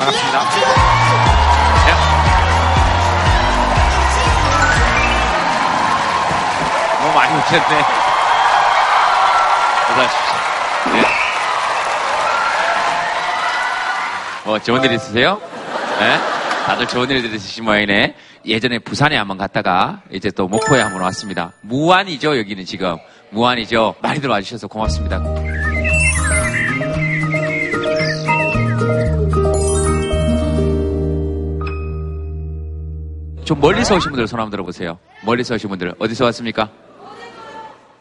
반갑습니다. 네. 너무 많이 오셨네. 어서 오십시오. 네. 뭐 좋은 일 있으세요? 네? 다들 좋은 일들 있으신 모양이네. 예전에 부산에 한번 갔다가 이제 또 목포에 한번 왔습니다. 무안이죠, 여기는 지금. 무안이죠. 많이들 와주셔서 고맙습니다. 좀 멀리서 오신 분들 손 한번 들어보세요. 멀리서 오신 분들 어디서 왔습니까?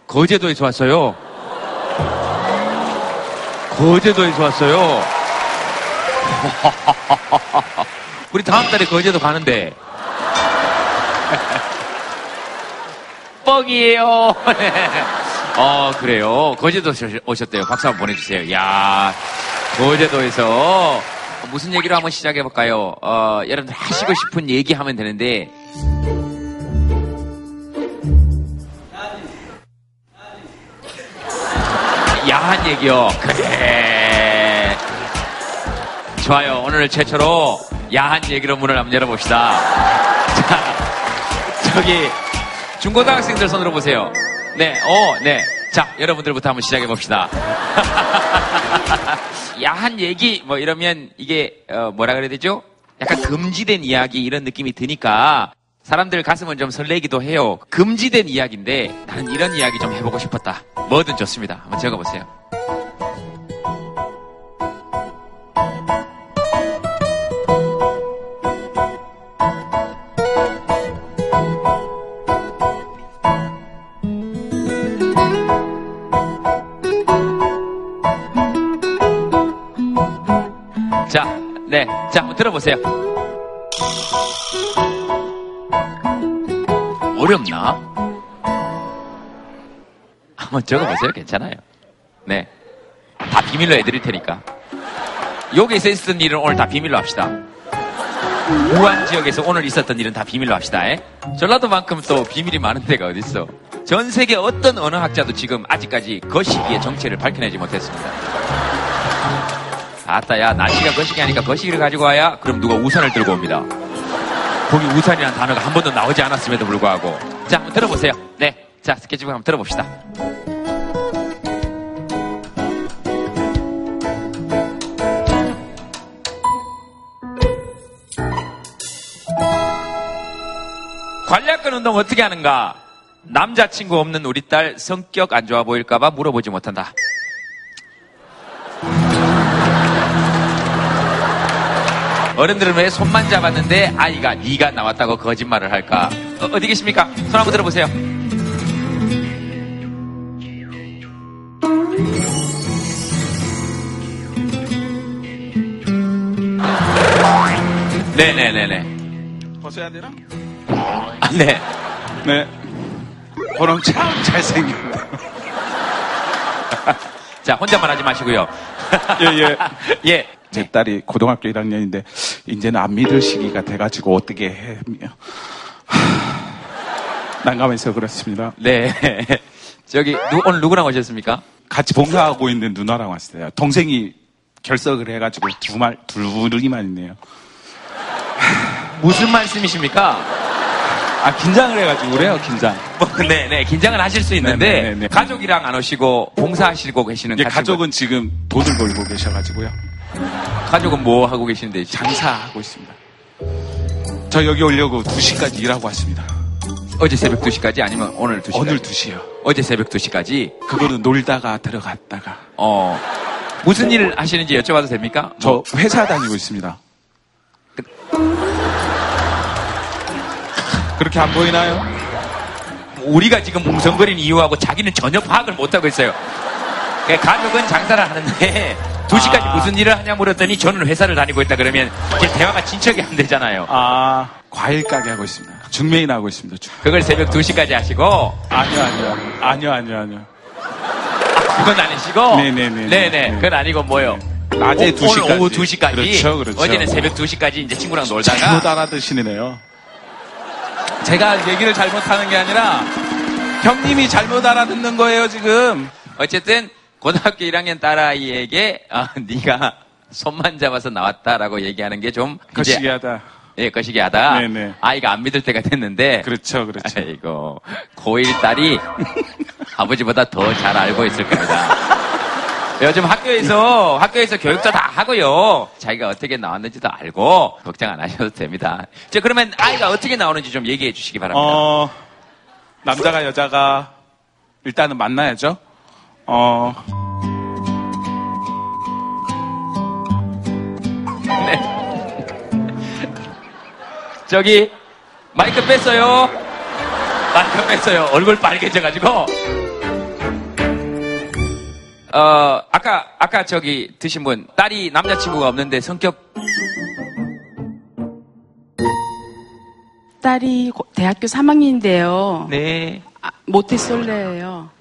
거제도에서 왔어요. 거제도에서 왔어요. 우리 다음 달에 거제도 가는데. 뻥이에요. 네. 어, 그래요. 거제도 오셨대요. 박수 한번 보내주세요. 야 거제도에서 무슨 얘기로 한번 시작해볼까요? 어, 여러분들 하시고 싶은 얘기 하면 되는데. 야한 얘기요. 그래. 좋아요. 오늘 최초로 야한 얘기로 문을 한번 열어봅시다. 자, 저기, 중고등학생들 손으로 보세요. 네, 어, 네. 자, 여러분들부터 한번 시작해 봅시다. 야한 얘기, 뭐 이러면 이게, 어, 뭐라 그래야 되죠? 약간 금지된 이야기 이런 느낌이 드니까 사람들 가슴은 좀 설레기도 해요. 금지된 이야기인데 나는 이런 이야기 좀 해보고 싶었다. 뭐든 좋습니다. 한번 적어보세요. 네. 자, 한번 들어보세요. 어렵나? 한번 적어보세요. 괜찮아요. 네. 다 비밀로 해드릴 테니까. 여기서 있었던 일은 오늘 다 비밀로 합시다. 무안 지역에서 오늘 있었던 일은 다 비밀로 합시다. 에? 전라도만큼 또 비밀이 많은 데가 어딨어. 전 세계 어떤 언어학자도 지금 아직까지 거시기의 정체를 밝혀내지 못했습니다. 아따, 야, 날씨가 거시기 하니까 거시기를 가지고 와야? 그럼 누가 우산을 들고 옵니다. 거기 우산이라는 단어가 한 번도 나오지 않았음에도 불구하고. 자, 한번 들어보세요. 네. 자, 스케치북 한번 들어봅시다. 관략근 운동 어떻게 하는가? 남자친구 없는 우리 딸 성격 안 좋아 보일까봐 물어보지 못한다. 어른들은 왜 손만 잡았는데 아이가 네가 나왔다고 거짓말을 할까? 어, 디 계십니까? 손 한번 들어보세요. 네네네네. 벗어야 되나? 아, 네. 네. 그럼 참 잘생겼다. 자, 혼자만 하지 마시고요. 예, 예. 예. 제 딸이 고등학교 1학년인데, 이제는 안 믿을 시기가 돼가지고 어떻게 해. 하, 난감해서 그렇습니다. 네. 저기, 누, 오늘 누구랑 오셨습니까? 같이 봉사하고 있는 누나랑 왔어요. 동생이 결석을 해가지고 두 말, 둘이만 있네요. 무슨 말씀이십니까? 아, 긴장을 해가지고 그래요, 긴장. 뭐, 네, 네. 긴장을 하실 수 있는데, 네, 네, 네, 네. 가족이랑 안 오시고, 봉사하시고 계시는 가족은- 가족은 지금 돈을 벌고 계셔가지고요. 가족은 뭐 하고 계시는데, 장 장사하고 있습니다. 저 여기 오려고 2시까지 일하고 왔습니다. 어제 새벽 2시까지 아니면 오늘 2시까지? 오늘 2시요. 어제 새벽 2시까지? 그거는 놀다가 들어갔다가. 어, 무슨 일 하시는지 여쭤봐도 됩니까? 저 회사 다니고 있습니다. 그렇게 안 보이나요? 우리가 지금 뭉성거리는 이유하고 자기는 전혀 파악을 못하고 있어요. 그러니까 가족은 장사를 하는데 2시까지 아. 무슨 일을 하냐 물었더니 저는 회사를 다니고 있다 그러면 대화가 진척이 안 되잖아요. 아, 과일 가게 하고 있습니다. 중매인 하고 있습니다. 중- 그걸 새벽 2시까지 하시고 아니요, 아니요, 아니요, 아니요, 아니요, 아니요. 그건 아니시고 네네네. 네네 그건 아니고 뭐요? 낮에 오- 2시까지. 오늘 오후 2시까지 그렇죠, 그렇죠. 어제는 새벽 2시까지 이제 친구랑 놀다가 잘못 알아드시네요. 제가 얘기를 잘못하는 게 아니라 형님이 잘못 알아듣는 거예요 지금. 어쨌든 고등학교 1학년 딸아이에게 아, 네가 손만 잡아서 나왔다라고 얘기하는 게 좀 거시기하다. 예, 거시기하다. 네네. 아이가 안 믿을 때가 됐는데 그렇죠, 그렇죠. 아이고 고1 딸이 아버지보다 더 잘 알고 있을 겁니다. 요즘 학교에서 학교에서 교육도 다 하고요. 자기가 어떻게 나왔는지도 알고 걱정 안 하셔도 됩니다. 자 그러면 아이가 어떻게 나오는지 좀 얘기해 주시기 바랍니다. 어, 남자가 여자가 일단은 만나야죠. 어, 저기 마이크 뺐어요. 마이크 뺐어요. 얼굴 빨개져가지고. 어 아까 아까 저기 드신 분 딸이 남자친구가 없는데 성격 딸이 고- 대학교 3학년인데요. 네 아, 모태솔레예요.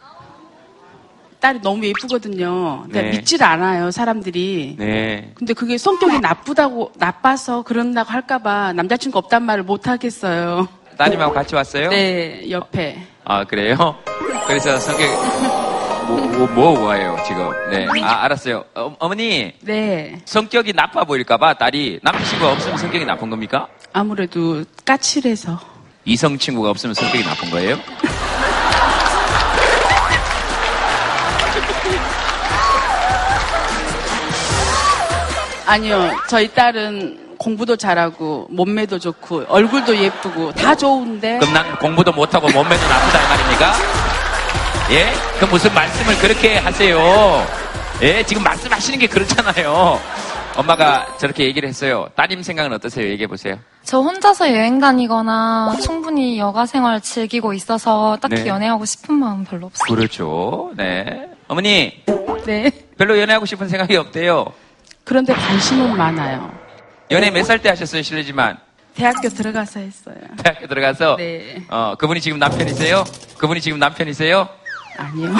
딸이 너무 예쁘거든요. 근데 네. 믿질 않아요, 사람들이. 네. 근데 그게 성격이 나쁘다고, 나빠서 그런다고 할까봐 남자친구 없단 말을 못 하겠어요. 따님하고 같이 왔어요? 네, 옆에. 아 그래요? 그래서 성격 뭐, 뭐, 뭐 뭐예요 지금? 네. 아 알았어요. 어, 어머니 네. 성격이 나빠 보일까봐 딸이 남자친구가 없으면 성격이 나쁜 겁니까? 아무래도 까칠해서. 이성 친구가 없으면 성격이 나쁜 거예요? 아니요, 저희 딸은 공부도 잘하고, 몸매도 좋고, 얼굴도 예쁘고, 다 좋은데. 그럼 난 공부도 못하고 몸매도 나쁘다 이 말입니까? 예? 그 무슨 말씀을 그렇게 하세요? 예? 지금 말씀하시는 게 그렇잖아요. 엄마가 저렇게 얘기를 했어요. 따님 생각은 어떠세요? 얘기해 보세요. 저 혼자서 여행 다니거나 충분히 여가 생활 즐기고 있어서 딱히 네. 연애하고 싶은 마음 별로 없어요. 그렇죠. 네. 어머니, 네. 별로 연애하고 싶은 생각이 없대요. 그런데 관심은 많아요. 연애 몇 살 때 하셨어요, 실례지만. 대학교 들어가서 했어요. 대학교 들어가서. 네. 어, 그분이 지금 남편이세요? 그분이 지금 남편이세요? 아니요.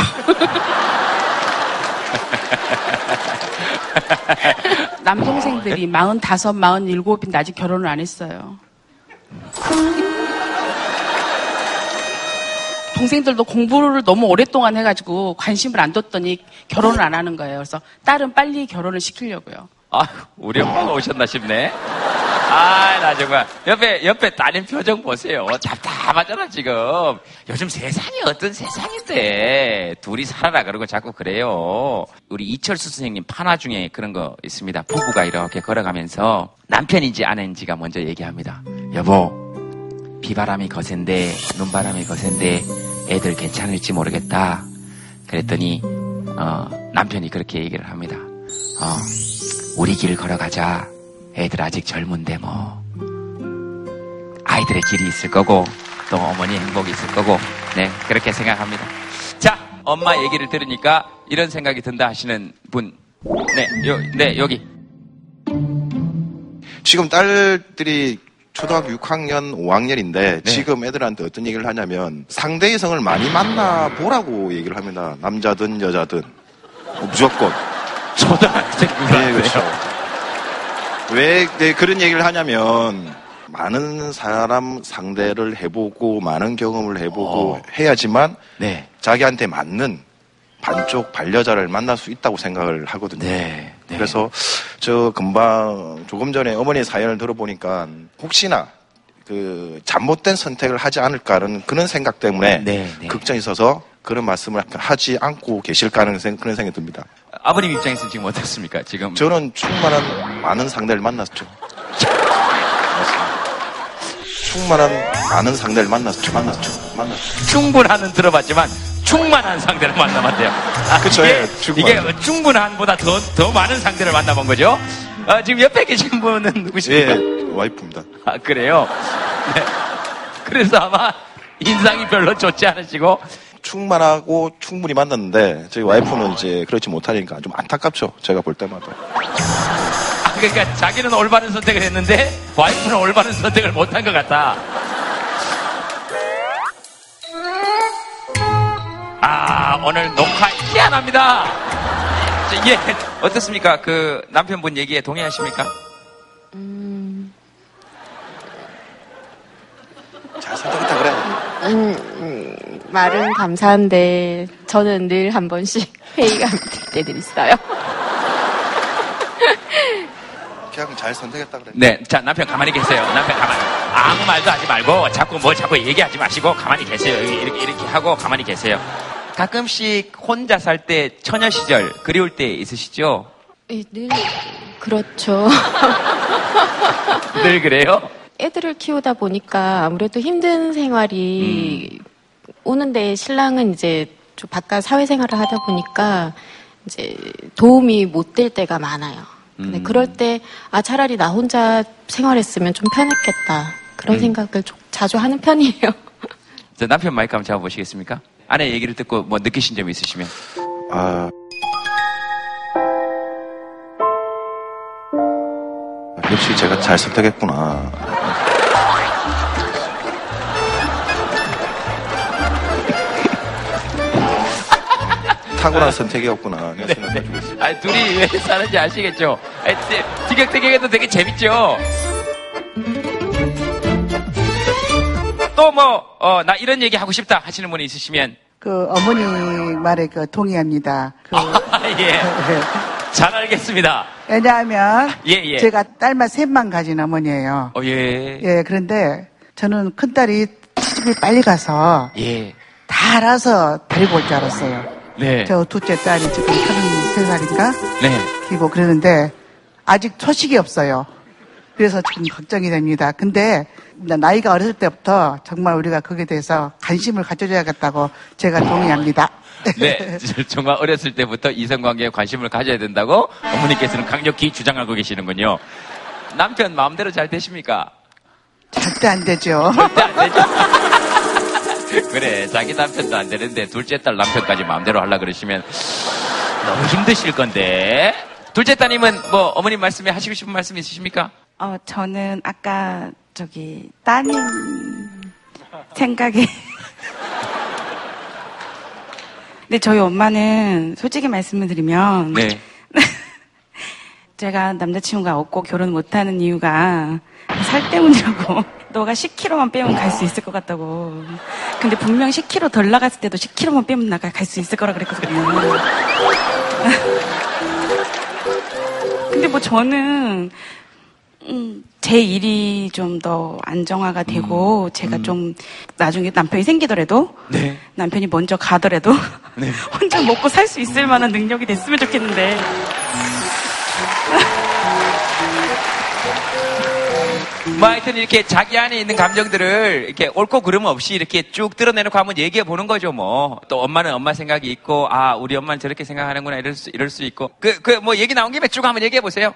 남동생들이 45, 47인데 아직 결혼을 안 했어요. 동생들도 공부를 너무 오랫동안 해가지고 관심을 안 뒀더니 결혼을 안 하는 거예요. 그래서 딸은 빨리 결혼을 시키려고요. 아, 우리 엄마가 오셨나 싶네. 아, 나 정말. 옆에, 옆에 따님 표정 보세요. 답답하잖아, 지금. 요즘 세상이 어떤 세상인데. 둘이 살아라, 그러고 자꾸 그래요. 우리 이철수 선생님 판화 중에 그런 거 있습니다. 부부가 이렇게 걸어가면서 남편인지 아내인지가 먼저 얘기합니다. 여보, 비바람이 거센데, 눈바람이 거센데, 애들 괜찮을지 모르겠다. 그랬더니, 어, 남편이 그렇게 얘기를 합니다. 어, 우리 길 걸어가자. 애들 아직 젊은데 뭐. 아이들의 길이 있을 거고, 또 어머니 행복이 있을 거고, 네, 그렇게 생각합니다. 자, 엄마 얘기를 들으니까 이런 생각이 든다 하시는 분. 네, 요, 네, 여기. 지금 딸들이 초등학교 6학년, 5학년인데 네. 지금 애들한테 어떤 얘기를 하냐면 상대 이성을 많이 만나 보라고 얘기를 합니다. 남자든 여자든 어, 무조건. 초등학생 네, 그렇죠. 왜 네, 그런 얘기를 하냐면 많은 사람 상대를 해보고 많은 경험을 해보고 어. 해야지만 네, 자기한테 맞는 반쪽 반려자를 만날 수 있다고 생각을 하거든요. 네, 네. 그래서 저 금방 조금 전에 어머니 사연을 들어보니까 혹시나 그 잘못된 선택을 하지 않을까라는 그런 생각 때문에 네, 네. 걱정이 있어서 그런 말씀을 하지 않고 계실까 하는 생- 그런 생각이 듭니다. 아버님 입장에서 지금 어떻습니까? 지금. 저는 충만한 많은 상대를 만났죠. 충만한 많은 상대를 만났죠. 만났죠. 만났죠. 충분한은 들어봤지만 충만한 상대를 만나봤대요. 아, 그쵸, 이게, 예, 충분하죠. 이게 충분한보다 더, 더 많은 상대를 만나본 거죠. 아, 지금 옆에 계신 분은 누구십니까? 예, 와이프입니다. 아, 그래요? 네. 그래서 아마 인상이 별로 좋지 않으시고, 충만하고 충분히 만났는데 저희 와이프는 이제 그렇지 못하니까 좀 안타깝죠. 제가 볼 때마다. 아, 그러니까 자기는 올바른 선택을 했는데, 와이프는 올바른 선택을 못한 것 같다. 오늘 녹화 희한합니다. 자, 이게 어떻습니까? 그 남편분 얘기에 동의하십니까? 잘 선택했다 그래. 말은 감사한데 저는 늘 한 번씩 회의가 될 때들 있어요. 그냥 잘 선택했다 그래. 네, 자 남편 가만히 계세요. 남편 가만히 아무 말도 하지 말고 자꾸 뭐 자꾸 얘기하지 마시고 가만히 계세요. 이렇게 이렇게 하고 가만히 계세요. 가끔씩 혼자 살 때 처녀 시절 그리울 때 있으시죠? 예, 늘 그렇죠. 늘 그래요? 애들을 키우다 보니까 아무래도 힘든 생활이 오는데 신랑은 이제 좀 바깥 사회생활을 하다 보니까 이제 도움이 못 될 때가 많아요. 근데 그럴 때, 아, 차라리 나 혼자 생활했으면 좀 편했겠다. 그런 생각을 좀 자주 하는 편이에요. 자, 남편 마이크 한번 잡아보시겠습니까? 아내 얘기를 듣고 뭐 느끼신 점이 있으시면. 아. 역시 제가 잘 선택했구나. 탁월한 선택이었구나. 생각해주고 있어요. 아, 둘이 왜 사는지 아시겠죠? 아, 티- 티격태격해도 되게 재밌죠? 또 뭐, 어, 나 이런 얘기 하고 싶다 하시는 분이 있으시면. 그 어머니 말에 그 동의합니다. 그 아, 예. 잘 알겠습니다. 왜냐하면 예, 예. 제가 딸만 셋만 가진 어머니예요. 어, 예. 예, 그런데 저는 큰 딸이 시집을 빨리 가서 예. 다 알아서 데리고 올 줄 알았어요. 네. 저 둘째 딸이 지금 33살인가? 네. 키고 그러는데 아직 소식이 없어요. 그래서 지금 걱정이 됩니다. 근데 나이가 어렸을 때부터 정말 우리가 거기에 대해서 관심을 가져줘야겠다고 제가 동의합니다. 네. 정말 어렸을 때부터 이성관계에 관심을 가져야 된다고 어머니께서는 강력히 주장하고 계시는군요. 남편 마음대로 잘 되십니까? 절대 안 되죠. 절대 안 되죠. 그래, 자기 남편도 안 되는데 둘째 딸 남편까지 마음대로 하려 그러시면 너무 힘드실 건데. 둘째 따님은 뭐 어머님 말씀에 하시고 싶은 말씀 있으십니까? 어, 저는 아까 저기 따님 생각에 근데 저희 엄마는 솔직히 말씀을 드리면 네. 제가 남자친구가 없고 결혼 못하는 이유가 살 때문이라고. 너가 10kg만 빼면 갈 수 있을 것 같다고. 근데 분명 10kg 덜 나갔을 때도 10kg만 빼면 나가 갈 수 있을 거라 그랬거든요. 근데 뭐 저는 음, 제 일이 좀 더 안정화가 되고 제가 좀 나중에 남편이 생기더라도 네. 남편이 먼저 가더라도 혼자 먹고 살 수 있을 만한 능력이 됐으면 좋겠는데 뭐 하여튼 이렇게 자기 안에 있는 감정들을 이렇게 옳고 그름 없이 이렇게 쭉 드러내놓고 한번 얘기해 보는 거죠, 뭐. 또 엄마는 엄마 생각이 있고, 아, 우리 엄마는 저렇게 생각하는구나, 이럴 수, 이럴 수 있고. 그, 그, 뭐 얘기 나온 김에 쭉 한번 얘기해 보세요.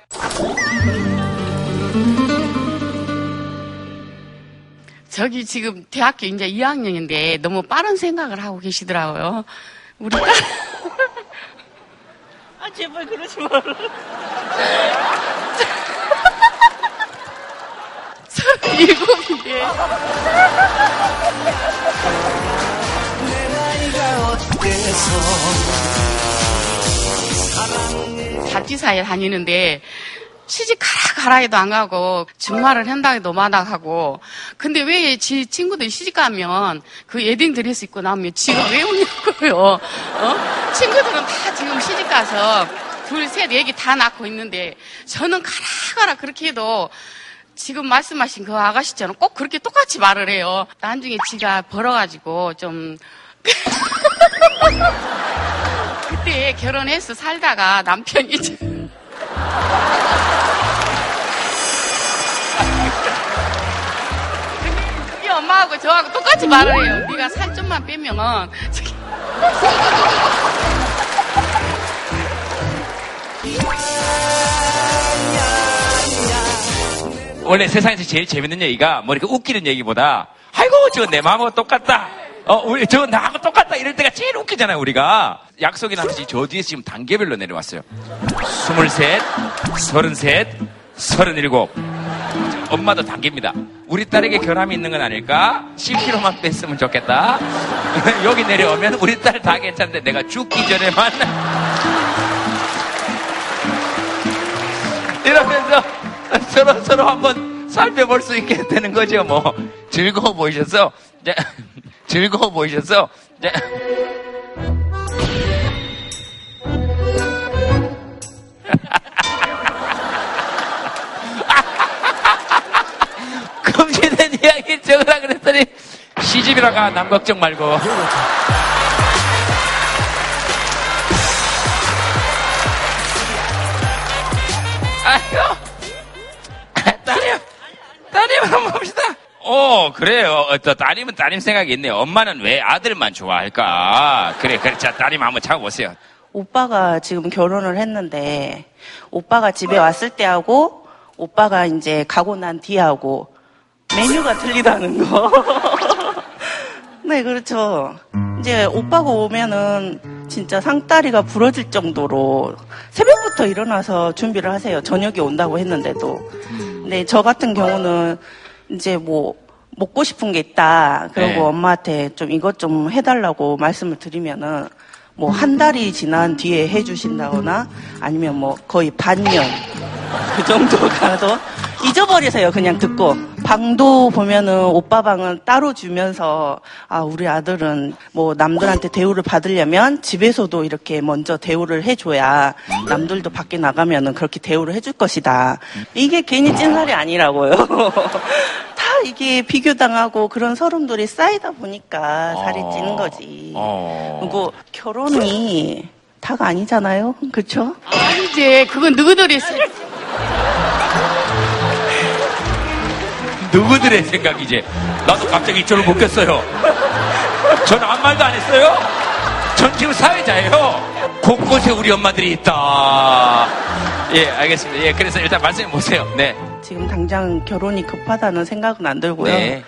저기 지금 대학교 이제 2학년인데 너무 빠른 생각을 하고 계시더라고요. 우리 딸. 아, 제발 그러지 마라. 서른일곱인데. 잡지사에 다니는데 시집 가라 가라 해도 안 가고 주말을 한다 해도 마닥하고. 근데 왜 지 친구들이 시집 가면 그 웨딩 드레스 입고 나오면 지가 왜 오냐고요. 어? 친구들은 다 지금 시집 가서 둘, 셋, 애기 다 낳고 있는데 저는 가라 가라 그렇게 해도 지금 말씀하신 그 아가씨처럼 꼭 그렇게 똑같이 말을 해요. 나중에 지가 벌어가지고 좀 그때 결혼해서 살다가 남편이 우리 엄마하고 저하고 똑같이 말을 해요. 네가 살 좀만 빼면은 저기 원래 세상에서 제일 재밌는 얘기가 뭐 이렇게 웃기는 얘기보다 아이고 저 내 마음하고 똑같다. 어 우리 저 나하고 똑같다 이럴 때가 제일 웃기잖아요 우리가 약속이나 하듯이 저 뒤에서 지금 단계별로 내려왔어요. 스물셋, 서른셋, 서른일곱. 엄마도 단계입니다. 우리 딸에게 결함이 있는 건 아닐까? 10kg만 뺐으면 좋겠다. 여기 내려오면 우리 딸 다 괜찮은데 내가 죽기 전에만 이러면서 서로 서로 한번 살펴볼 수 있게 되는 거죠. 뭐 즐거워 보이셔서 즐거워 보이셔서 네. 금지된 이야기 적으라 그랬더니 시집이라가 남 걱정 말고. 아이고 딸이요 딸이요 한번 봅시다. 오, 그래요. 어, 또 따님은 따님 생각이 있네요. 엄마는 왜 아들만 좋아할까? 그래, 그래. 자, 따님 한번 잡아보세요. 오빠가 지금 결혼을 했는데 오빠가 집에 왔을 때하고 오빠가 이제 가고 난 뒤하고 메뉴가 틀리다는 거. 네, 그렇죠. 이제 오빠가 오면은 진짜 상다리가 부러질 정도로 새벽부터 일어나서 준비를 하세요. 저녁에 온다고 했는데도. 근데 저 같은 경우는 이제 뭐 먹고 싶은 게 있다. 그리고 네. 엄마한테 좀 이것 좀 해달라고 말씀을 드리면은 뭐 한 달이 지난 뒤에 해주신다거나 아니면 뭐 거의 반년 그 정도 가도 잊어버리세요. 그냥 듣고 방도 보면은 오빠 방은 따로 주면서 아 우리 아들은 뭐 남들한테 대우를 받으려면 집에서도 이렇게 먼저 대우를 해줘야 남들도 밖에 나가면은 그렇게 대우를 해줄 것이다. 이게 괜히 찐살이 아니라고요. 다 이게 비교당하고 그런 서름들이 쌓이다 보니까 살이 찌는 거지. 어. 그리고 결혼이 다가 아니잖아요. 그렇죠? 아니지. 그건 누구들이 쓰- 누구들의 생각이지? 나도 갑자기 이쪽을 못 꼈어요. 전 아무 말도 안 했어요. 전 지금 사회자예요. 곳곳에 우리 엄마들이 있다. 예, 알겠습니다. 예, 그래서 일단 말씀해 보세요. 네. 지금 당장 결혼이 급하다는 생각은 안 들고요. 네.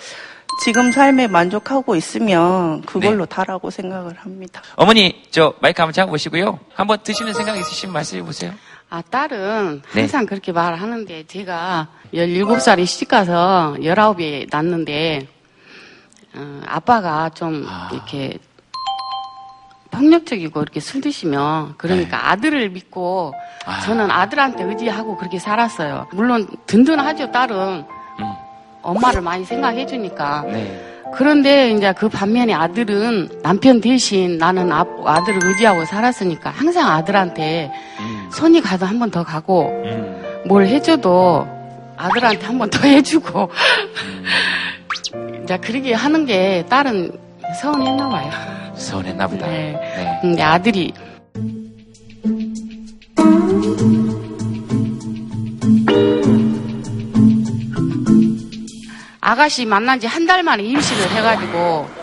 지금 삶에 만족하고 있으면 그걸로 다라고 생각을 합니다. 어머니, 저 마이크 한번 잡아보시고요. 한번 드시는 생각 있으시면 말씀해 보세요. 아, 딸은 네. 항상 그렇게 말을 하는데, 제가 17살에 시집가서 19에 낳는데, 어, 아빠가 좀 이렇게 폭력적이고 이렇게 술 드시면, 그러니까 네. 아들을 믿고, 저는 아들한테 의지하고 그렇게 살았어요. 물론 든든하죠, 딸은. 엄마를 많이 생각해 주니까. 네. 그런데 이제 그 반면에 아들은 남편 대신 나는 아, 아들을 의지하고 살았으니까 항상 아들한테 손이 가도 한 번 더 가고 뭘 해줘도 아들한테 한 번 더 해주고 이제 그렇게 하는 게 딸은 서운했나 봐요. 서운했나 보다. 네. 네. 근데 아들이 아가씨 만난 지 한 달 만에 임신을 해가지고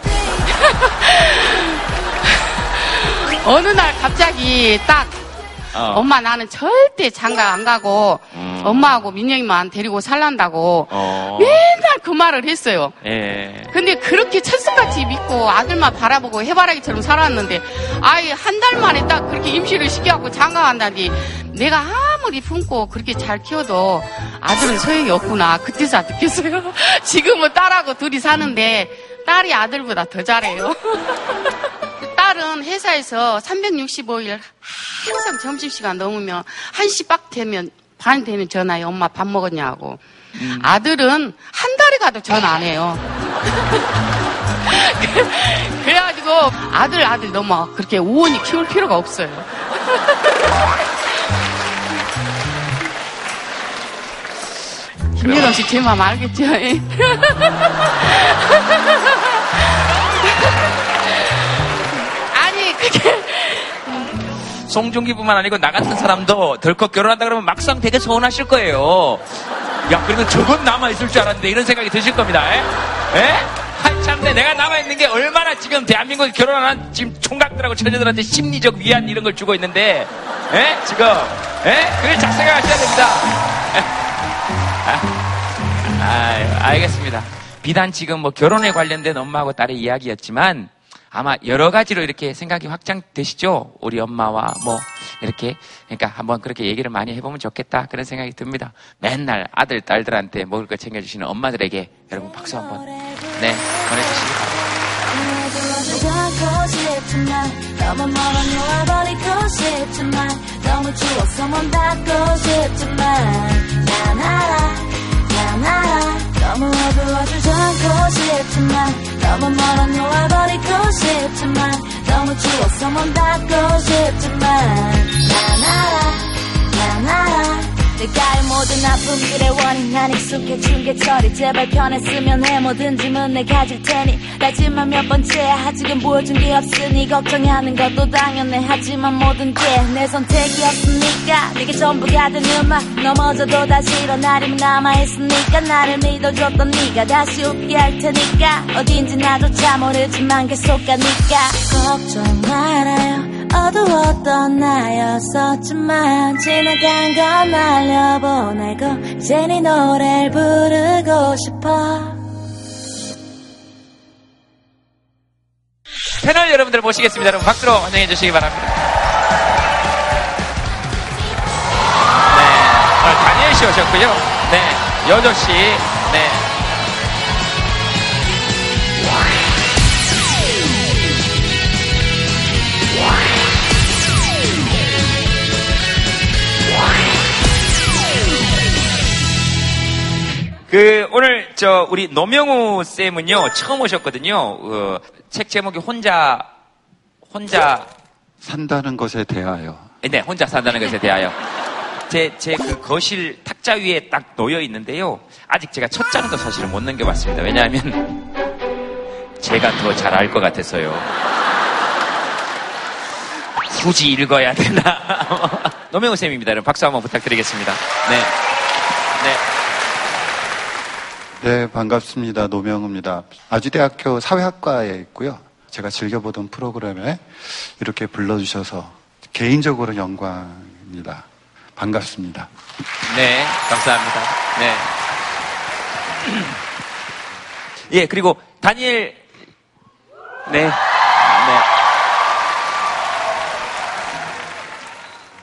어느 날 갑자기 딱 어. 엄마 나는 절대 장가 안 가고 엄마하고 민영이만 데리고 살란다고 어. 맨날 그 말을 했어요. 예. 근데 그렇게 철수같이 믿고 아들만 바라보고 해바라기처럼 살았는데 아예 한 달 만에 딱 그렇게 임신을 시켜갖고 장가 간다니 내가 아무리 품고 그렇게 잘 키워도 아들은 소용이 없구나 그때서 느꼈어요. 지금은 딸하고 둘이 사는데 딸이 아들보다 더 잘해요. 딸은 회사에서 365일 항상 점심시간 넘으면 1시 빡 되면 반 되면 전화해 엄마 밥 먹었냐고 아들은 한 달에 가도 전화 안 해요. 그래가지고 아들 아들 너무 그렇게 우원히 키울 필요가 없어요. 김여정 씨 제 마음 알겠죠? 송중기뿐만 아니고 나 같은 사람도 덜컥 결혼한다 그러면 막상 되게 서운하실 거예요. 야, 그래도 저건 남아있을 줄 알았는데 이런 생각이 드실 겁니다. 에? 에? 한참 내 내가 남아있는 게 얼마나 지금 대한민국에 결혼한 지금 총각들하고 처녀들한테 심리적 위안 이런 걸 주고 있는데, 에? 지금, 에? 그걸 잘 생각하셔야 됩니다. 아, 아유, 알겠습니다. 비단 지금 뭐 결혼에 관련된 엄마하고 딸의 이야기였지만 아마 여러 가지로 이렇게 생각이 확장되시죠? 우리 엄마와 뭐 이렇게 그러니까 한번 그렇게 얘기를 많이 해보면 좋겠다 그런 생각이 듭니다. 맨날 아들 딸들한테 먹을 거 챙겨주시는 엄마들에게 여러분 박수 한번 네 보내주시기 바랍니다. 너무 어두워져 않고 싶지만 너무 멀어 놓아버리고 싶지만 너무 추워서 못 닿고 싶지만. 난 알아 난 알아 내가의 모든 아픔들의 원인 난 익숙해진 게 처리. 제발 편했으면 해 뭐든지 문내 가질 테니. 하지만 몇 번째야 아직은 보여준 게 없으니 걱정하는 것도 당연해. 하지만 모든 게 내 선택이었으니까 내게 전부가 된 음악 넘어져도 다시 힘은 남아있으니까 나를 믿어줬던 네가 다시 웃게 할 테니까. 어딘지 나조차 모르지만 계속 가니까. 걱정 말아요. 어두웠던 나였었지만 지나간 건 날려 보내고 이제 네 노래를 부르고 싶어 패널 여러분들 모시겠습니다. 여러분 박수로 환영해 주시기 바랍니다. 네, 다니엘 씨 오셨고요. 네, 여조 씨, 그 오늘 저 우리 노명우 쌤은요 처음 오셨거든요. 어, 책 제목이 혼자 혼자 산다는 것에 대하여. 네 혼자 산다는 것에 대하여 제 제 그 거실 탁자 위에 딱 놓여 있는데요. 아직 제가 첫 장도 사실은 못 넘겨봤습니다. 왜냐하면 제가 더 잘 알 것 같아서요. 굳이 읽어야 되나? 노명우 쌤입니다. 여러분 박수 한번 부탁드리겠습니다. 네. 네. 네, 반갑습니다. 노명우입니다. 아주대학교 사회학과에 있고요. 제가 즐겨보던 프로그램에 이렇게 불러주셔서 개인적으로 영광입니다. 반갑습니다. 네, 감사합니다. 네. 예, 그리고 다니엘 네. 네.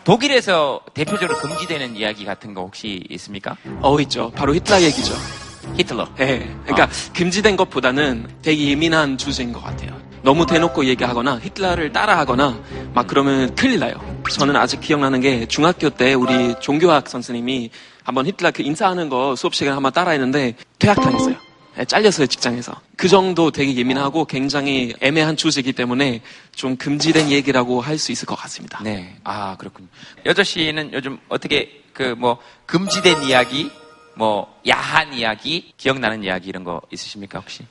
독일에서 대표적으로 금지되는 이야기 같은 거 혹시 있습니까? 어, 있죠. 바로 히틀러 얘기죠. 히틀러. 네. 그러니까 어. 금지된 것보다는 되게 예민한 주제인 것 같아요. 너무 대놓고 얘기하거나 히틀러를 따라하거나 막 그러면 큰일 나요. 저는 아직 기억나는 게 중학교 때 우리 종교학 선생님이 한번 히틀러 그 인사하는 거 수업 시간에 한번 따라했는데 퇴학당했어요. 네, 잘렸어요 직장에서. 그 정도 되게 예민하고 굉장히 애매한 주제이기 때문에 좀 금지된 얘기라고 할 수 있을 것 같습니다. 네. 아, 그렇군요. 여저 씨는 요즘 어떻게 그 뭐 금지된 이야기, 뭐 야한 이야기, 기억나는 이야기 이런 거 있으십니까 혹시?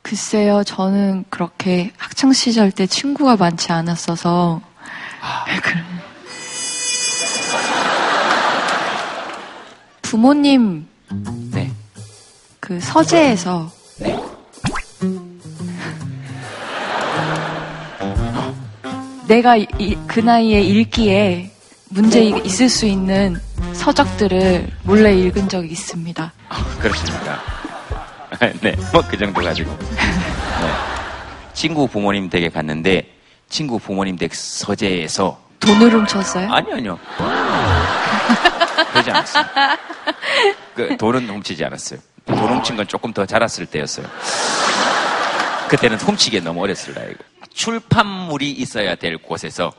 글쎄요, 저는 그렇게 학창 시절 때 친구가 많지 않았어서. 그런- 부모님 네. 그 서재에서. 내가 이- 이- 그 나이에 읽기에 문제 있을 수 있는 서적들을 몰래 읽은 적이 있습니다. 그렇습니까? 네, 뭐 그 정도 가지고. 네. 친구 부모님 댁에 갔는데 친구 부모님 댁 서재에서 돈을 훔쳤어요? 아니요, 아니요. 그러지 않았어요. 그 돈은 훔치지 않았어요. 돈 훔친 건 조금 더 자랐을 때였어요. 그때는 훔치기에 너무 어렸을 나이고. 출판물이 있어야 될 곳에서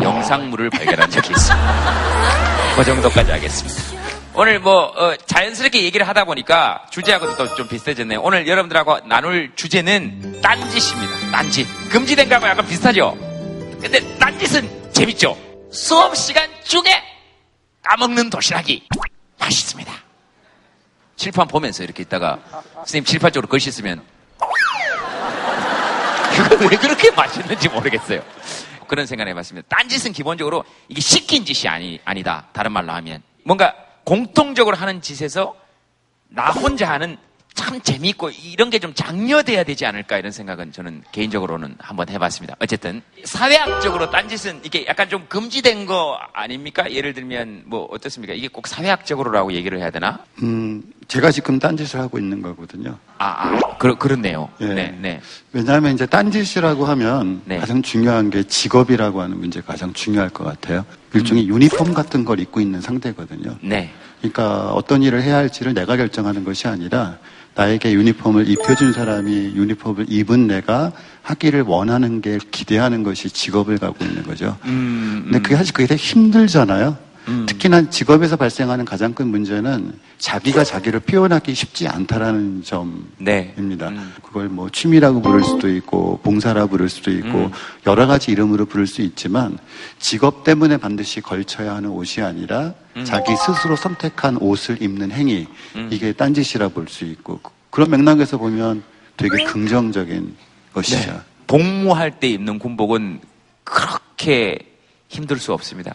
영상물을 발견한 적이 있습니다. 그 정도까지 하겠습니다. 오늘 뭐 어, 자연스럽게 얘기를 하다 보니까 주제하고도 또 좀 비슷해졌네요. 오늘 여러분들하고 나눌 주제는 딴짓입니다. 딴짓. 금지된 거하고 약간 비슷하죠? 근데 딴짓은 재밌죠? 수업 시간 중에 까먹는 도시락이 맛있습니다. 칠판 보면서 이렇게 있다가 선생님 칠판 쪽으로 글씨 쓰면 그거 왜 그렇게 맛있는지 모르겠어요. 그런 생각을 해봤습니다. 딴짓은 기본적으로 이게 시킨 짓이 아니, 아니다. 다른 말로 하면. 뭔가 공통적으로 하는 짓에서 나 혼자 하는 참 재미있고 이런 게 좀 장려돼야 되지 않을까 이런 생각은 저는 개인적으로는 한번 해봤습니다. 어쨌든 사회학적으로 딴짓은 이게 약간 좀 금지된 거 아닙니까? 예를 들면 뭐 어떻습니까? 이게 꼭 사회학적으로라고 얘기를 해야 되나? 음, 제가 지금 딴짓을 하고 있는 거거든요. 아, 아 그, 그렇네요. 예. 네, 네. 왜냐하면 이제 딴짓이라고 하면 네. 가장 중요한 게 직업이라고 하는 문제가 가장 중요할 것 같아요. 음. 일종의 유니폼 같은 걸 입고 있는 상태거든요. 네. 그러니까 어떤 일을 해야 할지를 내가 결정하는 것이 아니라 나에게 유니폼을 입혀준 사람이 유니폼을 입은 내가 하기를 원하는 게 기대하는 것이 직업을 가고 있는 거죠. 음, 근데 그게 사실 그게 되게 힘들잖아요. 특히나 직업에서 발생하는 가장 큰 문제는 자기가 자기를 표현하기 쉽지 않다라는 점입니다. 그걸 뭐 취미라고 부를 수도 있고 봉사라 부를 수도 있고 여러 가지 이름으로 부를 수 있지만 직업 때문에 반드시 걸쳐야 하는 옷이 아니라 자기 스스로 선택한 옷을 입는 행위 이게 딴짓이라 볼 수 있고 그런 맥락에서 보면 되게 긍정적인 것이죠. 네. 복무할 때 입는 군복은 그렇게 힘들 수 없습니다.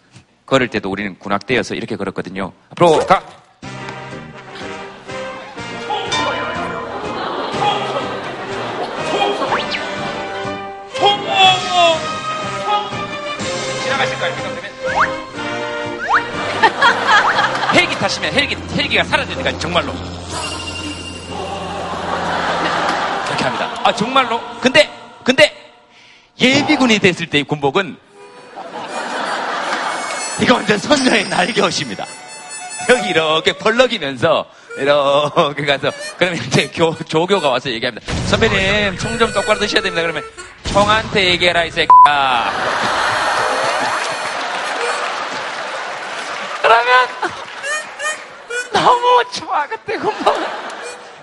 걸을 때도 우리는 군악대여서 이렇게 걸었거든요. 앞으로 가! 지나가실 거예요, 생각되면. 헬기 타시면 헬기, 헬기가 사라지니까 정말로. 이렇게 합니다. 아, 정말로? 근데, 근데, 예비군이 됐을 때의 군복은 이거 완전 선녀의 날개옷입니다. 여기 이렇게 벌럭이면서 이렇게 가서 그러면 이제 교, 조교가 와서 얘기합니다. 선배님 총 좀 똑바로 드셔야 됩니다. 그러면 총한테 얘기해라 이 새끼야. 그러면 너무 좋아 그때 군복.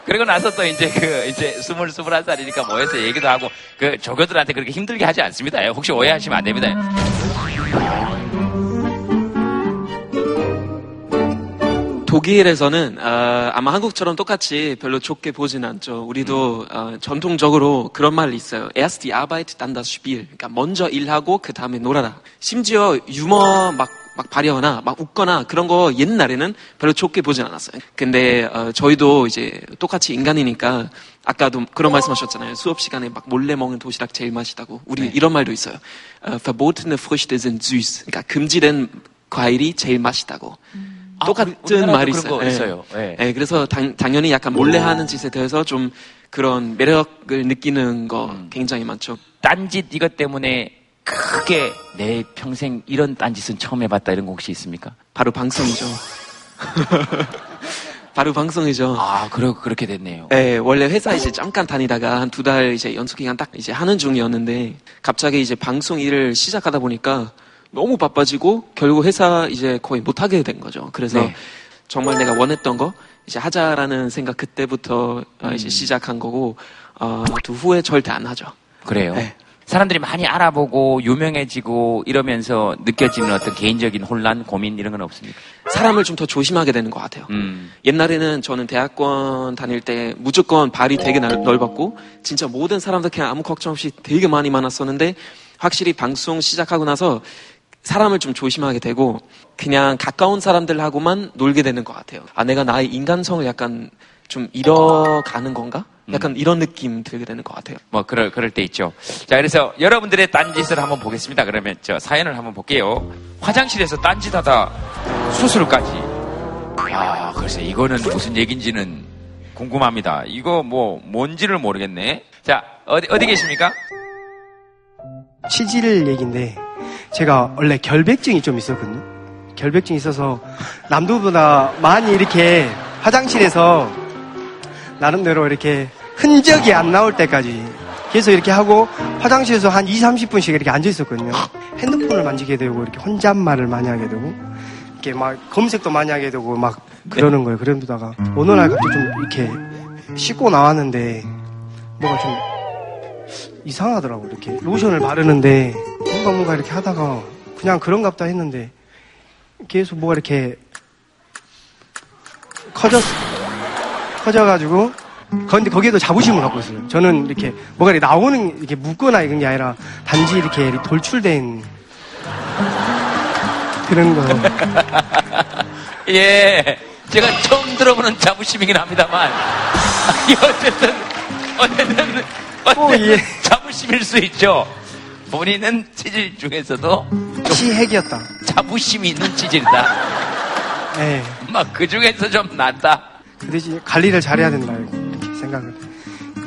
그리고 나서 또 이제 그 이제 스물 스물한 살이니까 모여서 얘기도 하고 그 조교들한테 그렇게 힘들게 하지 않습니다. 혹시 오해하시면 안 됩니다. 독일에서는 어, 아마 한국처럼 똑같이 별로 좋게 보진 않죠. 우리도 어, 전통적으로 그런 말이 있어요. Erst die Arbeit, dann das Spiel. 그러니까 먼저 일하고 그 다음에 놀아라. 심지어 유머 막, 막 발휘하거나 막 웃거나 그런 거 옛날에는 별로 좋게 보진 않았어요. 근데 어, 저희도 이제 똑같이 인간이니까 아까도 그런 말씀하셨잖아요. 수업 시간에 막 몰래 먹는 도시락 제일 맛있다고. 우리 이런 말도 있어요. 어, verbotene Früchte sind süß. 그러니까 금지된 과일이 제일 맛있다고. 똑같은 우리나라도 말이 있어요. 거 예. 있어요. 예. 예, 그래서 당, 당연히 약간 몰래 하는 짓에 대해서 좀 그런 매력을 느끼는 거 굉장히 많죠. 딴짓 이것 때문에 크게 내 평생 이런 딴짓은 처음 해봤다 이런 거 혹시 있습니까? 바로 방송이죠. 바로 방송이죠. 아, 그러, 그렇게 됐네요. 예, 원래 회사 이제 잠깐 다니다가 한 두 달 이제 연속 기간 딱 이제 하는 중이었는데 갑자기 이제 방송 일을 시작하다 보니까 너무 바빠지고 결국 회사 이제 거의 못 하게 된 거죠. 그래서 네. 정말 내가 원했던 거 이제 하자라는 생각 그때부터 어, 음. 이제 시작한 거고 어, 또 후회 절대 안 하죠. 그래요. 네. 사람들이 많이 알아보고 유명해지고 이러면서 느껴지는 어떤 개인적인 혼란, 고민 이런 건 없습니까? 사람을 좀 더 조심하게 되는 것 같아요. 음. 옛날에는 저는 대학원 다닐 때 무조건 발이 되게 날- 넓었고 진짜 모든 사람들 그냥 아무 걱정 없이 되게 많이 만났었는데 확실히 방송 시작하고 나서 사람을 좀 조심하게 되고 그냥 가까운 사람들하고만 놀게 되는 것 같아요. 아 내가 나의 인간성을 약간 좀 잃어가는 건가? 약간 이런 느낌 들게 되는 것 같아요. 뭐 그럴 그럴 때 있죠. 자, 그래서 여러분들의 딴짓을 한번 보겠습니다. 그러면 저 사연을 한번 볼게요. 화장실에서 딴짓하다 수술까지. 아, 글쎄 이거는 무슨 얘긴지는 궁금합니다. 이거 뭐 뭔지를 모르겠네. 자, 어디 어디 계십니까? 치질 얘기인데 제가 원래 결백증이 좀 있었거든요. 결백증이 있어서 남들보다 많이 이렇게 화장실에서 나름대로 이렇게 흔적이 안 나올 때까지 계속 이렇게 하고 화장실에서 한 2, 30분씩 이렇게 앉아 있었거든요. 핸드폰을 만지게 되고 이렇게 혼잣말을 많이 하게 되고 이렇게 막 검색도 많이 하게 되고 막 그러는 거예요. 그러다가 어느 날 갑자기 좀 이렇게 씻고 나왔는데 뭐가 좀 이상하더라고 이렇게 로션을 바르는데 뭔가 뭔가 이렇게 하다가 그냥 그런갑다 했는데 계속 뭐가 이렇게 커졌 커져가지고 근데 거기에도 자부심을 갖고 있어요. 저는 이렇게 뭐가 이렇게 나오는 이렇게 묻거나 이런 게 아니라 단지 이렇게 돌출된 그런 거. 예. 제가 처음 들어보는 자부심이긴 합니다만. 어쨌든, 어쨌든, 어쨌든 자부심일 수 있죠. 본인은 치질 중에서도 치핵이었다. 자부심이 있는 치질이다. 네. 막 그 중에서 좀 낫다. 그 대신 관리를 잘해야 된다 이렇게 생각을.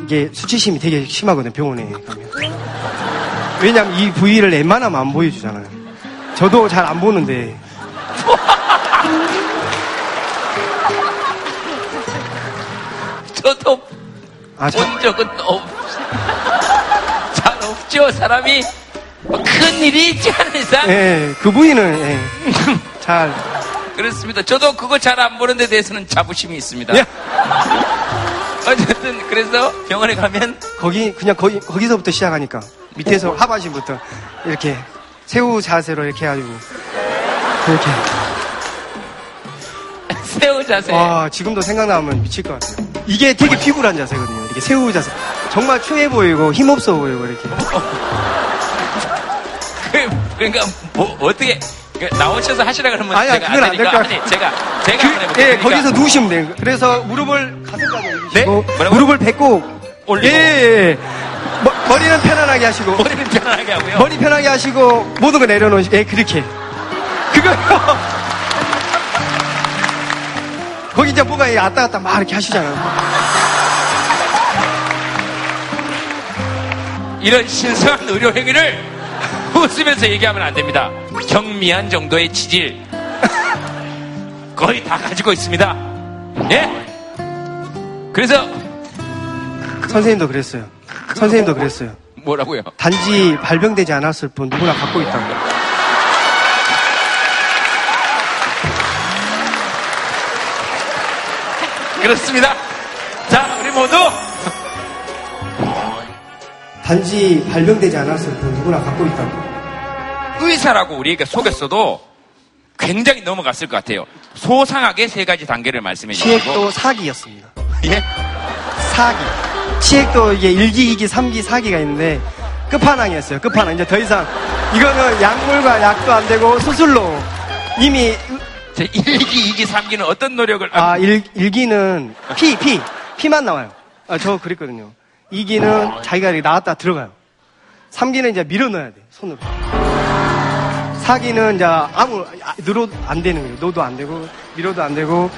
이게 수치심이 되게 심하거든요 병원에 가면. 왜냐면 이 부위를 웬만하면 안 보여주잖아요. 저도 잘 안 보는데. 저도 아, 본 적은 없, 잘 없죠. 사람이 뭐 큰 일이 있지 않은 이상. 예, 그 부위는 예, 잘 그렇습니다. 저도 그거 잘 안 보는 데 대해서는 자부심이 있습니다. 예. 어쨌든 그래서 병원에 가면 거기 그냥 거기 거기서부터 시작하니까 밑에서 하반신부터 이렇게 새우 자세로 이렇게 해가지고 이렇게 새우 자세. 와 지금도 생각나면 미칠 것 같아요. 이게 되게 피굴한 자세거든요. 이렇게 새우 자세. 정말 추해 보이고 힘없어 보이고 이렇게. 그, 그러니까 뭐 어떻게 그 나오셔서 하시라 그러면 아니야, 제가 그건 안 안될 되니까 것 아니 제가 제가 그, 한번 해볼게요. 예, 그러니까 거기서 누우시면 돼요. 그래서 무릎을 가슴까지 올리시고 네? 뭐라고요? 무릎을 뱉고 올리고. 예, 예, 예. 머, 머리는 편안하게 하시고 머리는 편하게 하고요. 머리 편하게 하시고 모든 거 내려놓으시고 예, 그렇게. 그거요. 거기 이제 뭐가 왔다 갔다 막 이렇게 하시잖아요. 이런 신성한 의료 행위를 웃으면서 얘기하면 안 됩니다. 경미한 정도의 치질 거의 다 가지고 있습니다. 예? 그래서 선생님도 그랬어요. 선생님도 그랬어요. 뭐라고요? 단지 발병되지 않았을 뿐 누구나 갖고 있다고. 그렇습니다. 단지 발병되지 않았을 뿐 누구나 갖고 있다고. 의사라고 우리에게 속였어도 굉장히 넘어갔을 것 같아요. 소상하게 세 가지 단계를 말씀해 주시고 치액도 사기였습니다. 예? 사기. 치액도 이게 1기, 2기, 3기, 4기가 있는데 끝판왕이었어요. 끝판왕. 이제 더 이상 이거는 약물과 약도 안 되고 수술로 이미 제 1기, 2기, 3기는 어떤 노력을 아, 1, 1기는 피, 피, 피만 나와요. 아, 저 그랬거든요. 2기는 자기가 이렇게 나왔다 들어가요. 3기는 이제 밀어 넣어야 돼, 손으로. 4기는 이제 아무, 아, 늘어도 안 되는 거예요. 노도 안 되고, 밀어도 안 되고,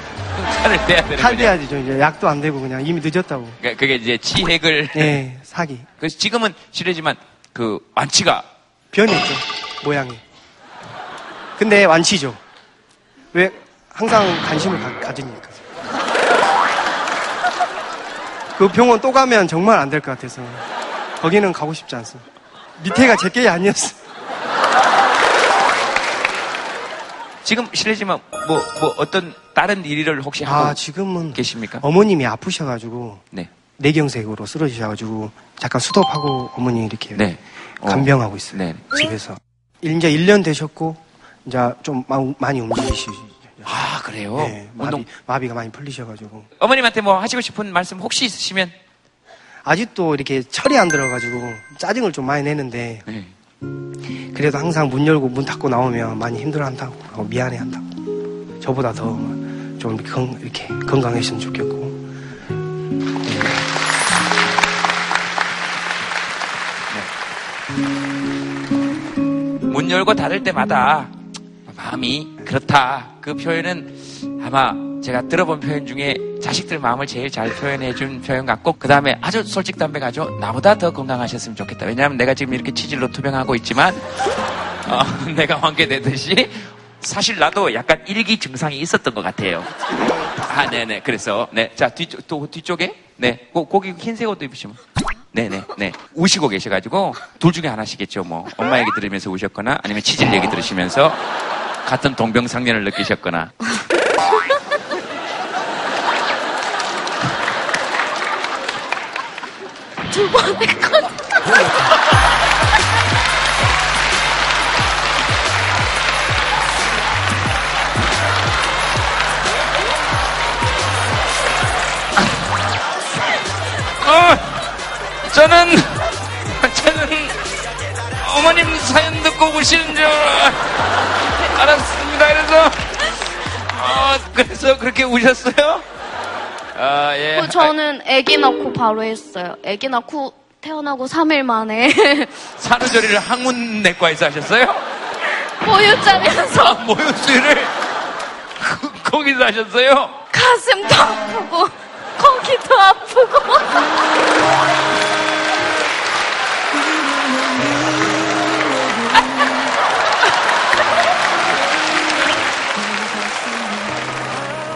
칼을 떼야 되는 칼. 대야지, 이제. 약도 안 되고, 그냥 이미 늦었다고. 그러니까 그게 이제 치핵을 예, 사기. 그래서 지금은 실례지만 그 완치가 변했죠, 모양이. 근데 완치죠. 왜? 항상 관심을 가, 지니까 그 병원 또 가면 정말 안 될 것 같아서 거기는 가고 싶지 않습니다. 밑에가 제게 아니었어. 지금 실례지만 뭐 뭐 어떤 다른 일을 혹시 하고 아, 지금은 계십니까? 어머님이 아프셔가지고 네. 뇌경색으로 쓰러지셔가지고 잠깐 수도하고 어머니 이렇게 네. 어. 간병하고 있어요. 네. 집에서. 이제 1년 되셨고 이제 좀 마- 많이 움직이시죠. 아 그래요? 네, 마비, 운동 마비가 많이 풀리셔가지고. 어머님한테 뭐 하시고 싶은 말씀 혹시 있으시면? 아직도 이렇게 철이 안 들어가지고 짜증을 좀 많이 내는데 네. 그래도 항상 문 열고 문 닫고 나오면 많이 힘들어한다고 어, 미안해한다고. 저보다 더 좀 이렇게, 건, 건강했으면 좋겠고. 문 열고 닫을 때마다 마음이 그렇다. 그 표현은 아마 제가 들어본 표현 중에 자식들 마음을 제일 잘 표현해 준 표현 같고 그 다음에 아주 솔직담백하죠. 나보다 더 건강하셨으면 좋겠다. 왜냐하면 내가 지금 이렇게 치질로 투병하고 있지만 어, 내가 환계되듯이 사실 나도 약간 일기 증상이 있었던 것 같아요. 아, 네네. 그래서 네, 자 뒤쪽 또 뒤쪽에 네, 고, 거기 흰색 옷도 입으시면. 네네, 네. 우시고 계셔가지고, 둘 중에 하나시겠죠, 뭐. 엄마 얘기 들으면서 우셨거나, 아니면 치질 얘기 들으시면서, 같은 동병상련을 느끼셨거나. 두 번의 건. 어, 저는, 저는, 어머님 사연 듣고 우시는 줄 알았습니다. 그래서, 어, 그래서 그렇게 우셨어요? 아, 예. 그 저는 아기 낳고 바로 했어요. 아기 낳고 태어나고 3일 만에 산후조리를 항문내과에서 하셨어요? 보육자면서 아, 모유수유를 그- 거기서 하셨어요? 가슴도 아프고 거기도 아프고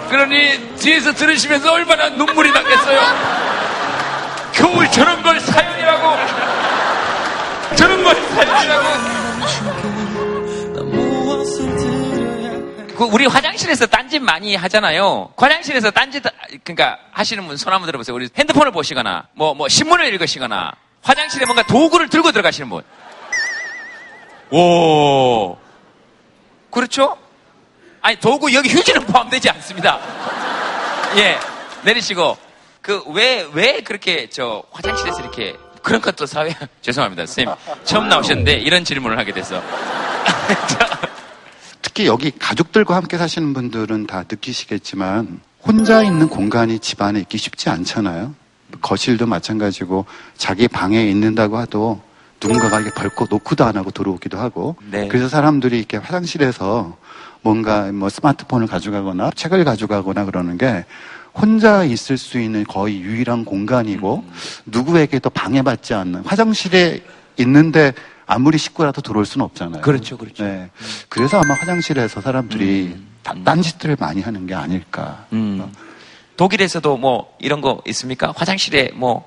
그러니 뒤에서 들으시면서 얼마나 눈물이 났겠어요? 겨울 저런 걸 사연이라고 저런 걸 사연이라고 그 우리 화장실에서 딴짓 많이 하잖아요. 화장실에서 딴짓 그러니까 하시는 분 손 한번 들어보세요. 우리 핸드폰을 보시거나 뭐뭐 신문을 읽으시거나 화장실에 뭔가 도구를 들고 들어가시는 분. 오. 그렇죠? 아니 도구 여기 휴지는 포함되지 않습니다. 예. 내리시고 그왜왜 그렇게 저 화장실에서 이렇게 그런 것도 사회 죄송합니다. 선생님. 처음 나오셨는데 이런 질문을 하게 돼서 특히 여기 가족들과 함께 사시는 분들은 다 느끼시겠지만 혼자 있는 공간이 집 안에 있기 쉽지 않잖아요. 거실도 마찬가지고 자기 방에 있는다고 해도 누군가가 이렇게 벌컥 놓고도 안 하고 들어오기도 하고 네. 그래서 사람들이 이렇게 화장실에서 뭔가 뭐 스마트폰을 가져가거나 책을 가져가거나 그러는 게 혼자 있을 수 있는 거의 유일한 공간이고 음. 누구에게도 방해받지 않는 화장실에 있는데 아무리 식구라도 들어올 수는 없잖아요. 그렇죠, 그렇죠. 네. 그래서 아마 화장실에서 사람들이 딴- 딴짓들을 많이 하는 게 아닐까. 음. 독일에서도 뭐 이런 거 있습니까? 화장실에 뭐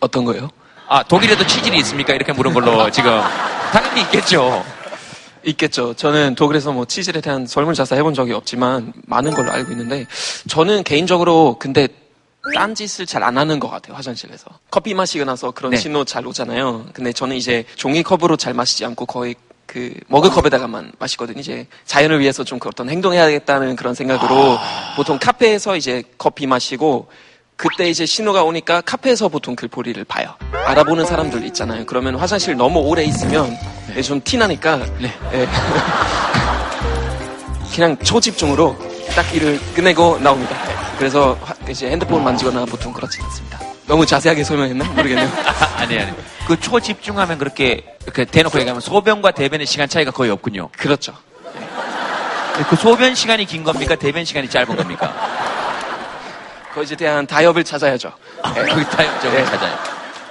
어떤 거요? 아 독일에도 치질이 있습니까? 이렇게 물은 걸로 지금 당연히 있겠죠. 있겠죠. 저는 독일에서 뭐 치질에 대한 설문조사 해본 적이 없지만 많은 걸로 알고 있는데 저는 개인적으로 근데 딴 짓을 잘 안 하는 것 같아요 화장실에서 커피 마시고 나서 그런 네. 신호 잘 오잖아요. 근데 저는 이제 종이컵으로 잘 마시지 않고 거의 그 머그컵에다가만 마시거든요. 이제 자연을 위해서 좀 어떤 행동해야겠다는 그런 생각으로 보통 카페에서 이제 커피 마시고 그때 이제 신호가 오니까 카페에서 보통 글포리를 봐요. 알아보는 사람들 있잖아요. 그러면 화장실 너무 오래 있으면 좀 티나니까 예. 그냥 초집중으로 딱 일을 끝내고 나옵니다. 그래서 화- 이제 핸드폰 만지거나 보통 그렇지 않습니다. 너무 자세하게 설명했나? 모르겠네요. 아니 아니. 그 초집중하면 그렇게 이렇게 대놓고 얘기하면 소변과 대변의 시간 차이가 거의 없군요. 그렇죠. 그 소변 시간이 긴 겁니까? 대변 시간이 짧은 겁니까? 거기에 대한 타협을 찾아야죠. 네, 그 타협점을 찾아요.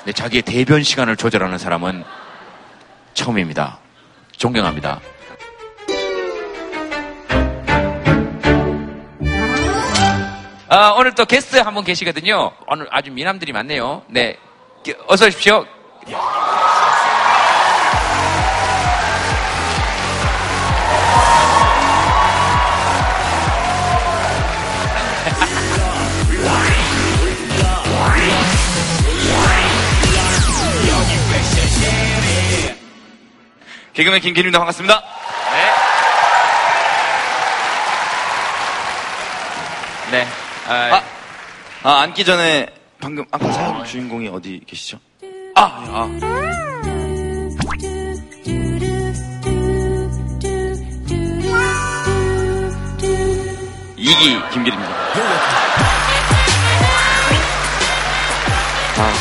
네, 자기의 대변 시간을 조절하는 사람은 처음입니다. 존경합니다. 아, 오늘 또 게스트 한 분 계시거든요. 오늘 아주 미남들이 많네요. 네. 기- 어서 오십시오. 개그맨 김기입니다 반갑습니다. 네. 아, 아, 앉기 전에 방금 아까 사연 주인공이 어디 계시죠? 아, 아. 이기 김길입니다. 아,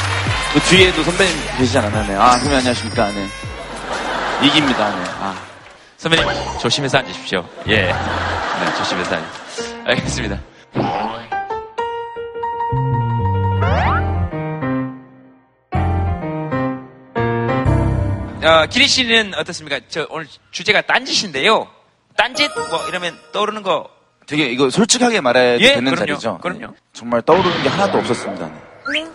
그 뒤에도 선배님 계시지 않았나요? 네. 아, 선배님 안녕하십니까? 네. 이기입니다. 네. 아. 선배님, 조심해서 앉으십시오. 예. 네, 조심해서 앉 알겠습니다. 어, 기리 씨는 어떻습니까? 저 오늘 주제가 딴짓인데요. 딴짓 뭐 이러면 떠오르는 거 되게 이거 솔직하게 말해도 예, 되는 그럼요. 자리죠? 그럼요. 네. 정말 떠오르는 게 하나도 없었습니다. 네.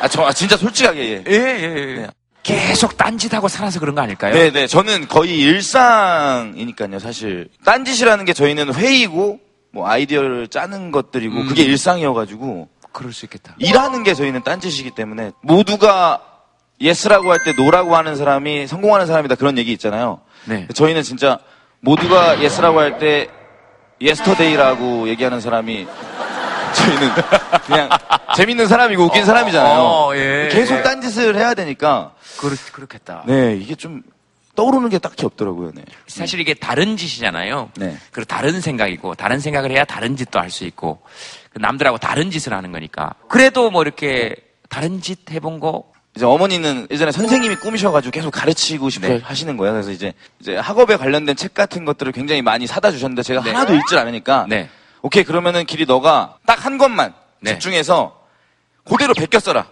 아, 저, 아, 진짜 솔직하게, 예. 예, 예, 예. 계속 딴짓하고 살아서 그런 거 아닐까요? 네, 네. 저는 거의 일상이니까요, 사실. 딴짓이라는 게 저희는 회의고, 뭐, 아이디어를 짜는 것들이고, 음. 그게 일상이어가지고. 그럴 수 있겠다. 일하는 게 저희는 딴짓이기 때문에, 모두가 예스라고 할 때 노라고 하는 사람이 성공하는 사람이다 그런 얘기 있잖아요. 네. 저희는 진짜 모두가 yes라고 할 때 yesterday라고 얘기하는 사람이 저희는 그냥 재밌는 사람이고 웃긴 사람이잖아요. 어, 예. 계속 딴짓을 해야 되니까. 그렇, 그렇겠다. 네, 이게 좀 떠오르는 게 딱히 없더라고요. 네. 사실 이게 다른 짓이잖아요. 네. 그리고 다른 생각이고 다른 생각을 해야 다른 짓도 할 수 있고 그 남들하고 다른 짓을 하는 거니까. 그래도 뭐 이렇게 다른 짓 해본 거 이제 어머니는 예전에 선생님이 꿈이셔가지고 계속 가르치고 싶어 네. 하시는 거예요. 그래서 이제, 이제 학업에 관련된 책 같은 것들을 굉장히 많이 사다 주셨는데 제가 네. 하나도 읽질 않으니까 네. 오케이 그러면은 길이 너가 딱 한 것만 네. 집중해서 그대로 베껴 써라.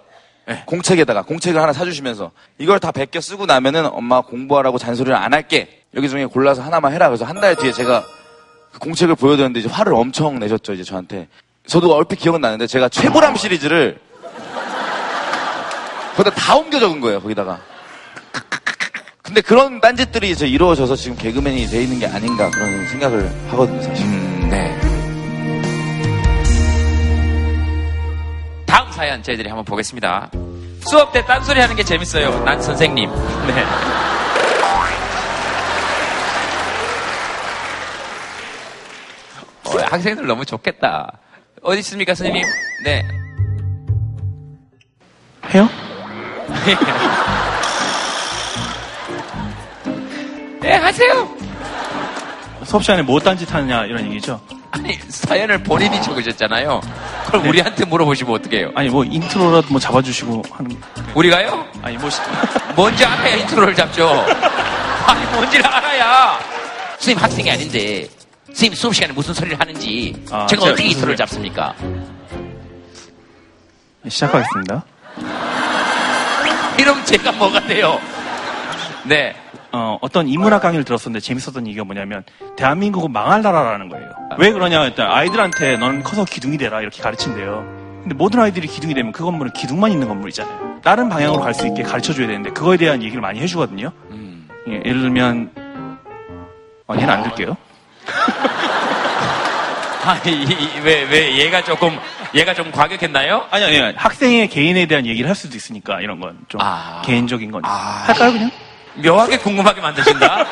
네. 공책에다가 공책을 하나 사주시면서 이걸 다 베껴 쓰고 나면은 엄마 공부하라고 잔소리를 안 할게. 여기 중에 골라서 하나만 해라. 그래서 한 달 뒤에 제가 그 공책을 보여드렸는데 이제 화를 엄청 내셨죠 이제 저한테. 저도 얼핏 기억은 나는데 제가 최보람 시리즈를 거기다 다 옮겨 적은 거예요 거기다가. 근데 그런 딴짓들이 이제 이루어져서 지금 개그맨이 돼 있는 게 아닌가 그런 생각을 하거든요, 사실. 음, 네. 다음 사연 저희들이 한번 보겠습니다. 수업 때 딴소리 하는 게 재밌어요. 난 선생님. 네. 어, 학생들 너무 좋겠다. 어디 있습니까, 선생님? 네. 해요? 네, 하세요. 수업 시간에 뭐 딴짓 하느냐 이런 얘기죠. 아니, 사연을 본인이 적으셨잖아요. 그럼 우리한테 물어보시면 어떡해요? 아니 뭐 인트로라도 뭐 잡아주시고 하는. 우리가요? 아니 뭐 뭔지 알아야 인트로를 잡죠. 아니, 뭔지를 알아야. 선생님 학생이 아닌데, 선생님 수업 시간에 무슨 소리를 하는지, 아, 제가 어떻게 인트로를 잡습니까? 시작하겠습니다. 이러면 제가 뭐가 돼요? 네. 어, 어떤 인문학 강의를 들었었는데 재밌었던 얘기가 뭐냐면 대한민국은 망할 나라라는 거예요. 왜 그러냐 일단 아이들한테 너는 커서 기둥이 되라 이렇게 가르친대요. 근데 모든 아이들이 기둥이 되면 그 건물은 기둥만 있는 건물이잖아요. 다른 방향으로 갈 수 있게 가르쳐 줘야 되는데 그거에 대한 얘기를 많이 해주거든요. 예, 예를 들면 어, 얘는 안 들게요. 아, 왜, 왜, 얘가 조금, 얘가 좀 과격했나요? 아니, 아니, 학생의 개인에 대한 얘기를 할 수도 있으니까, 이런 건. 좀, 개인적인 거니까. 할까요, 그냥? 묘하게 궁금하게 만드신다.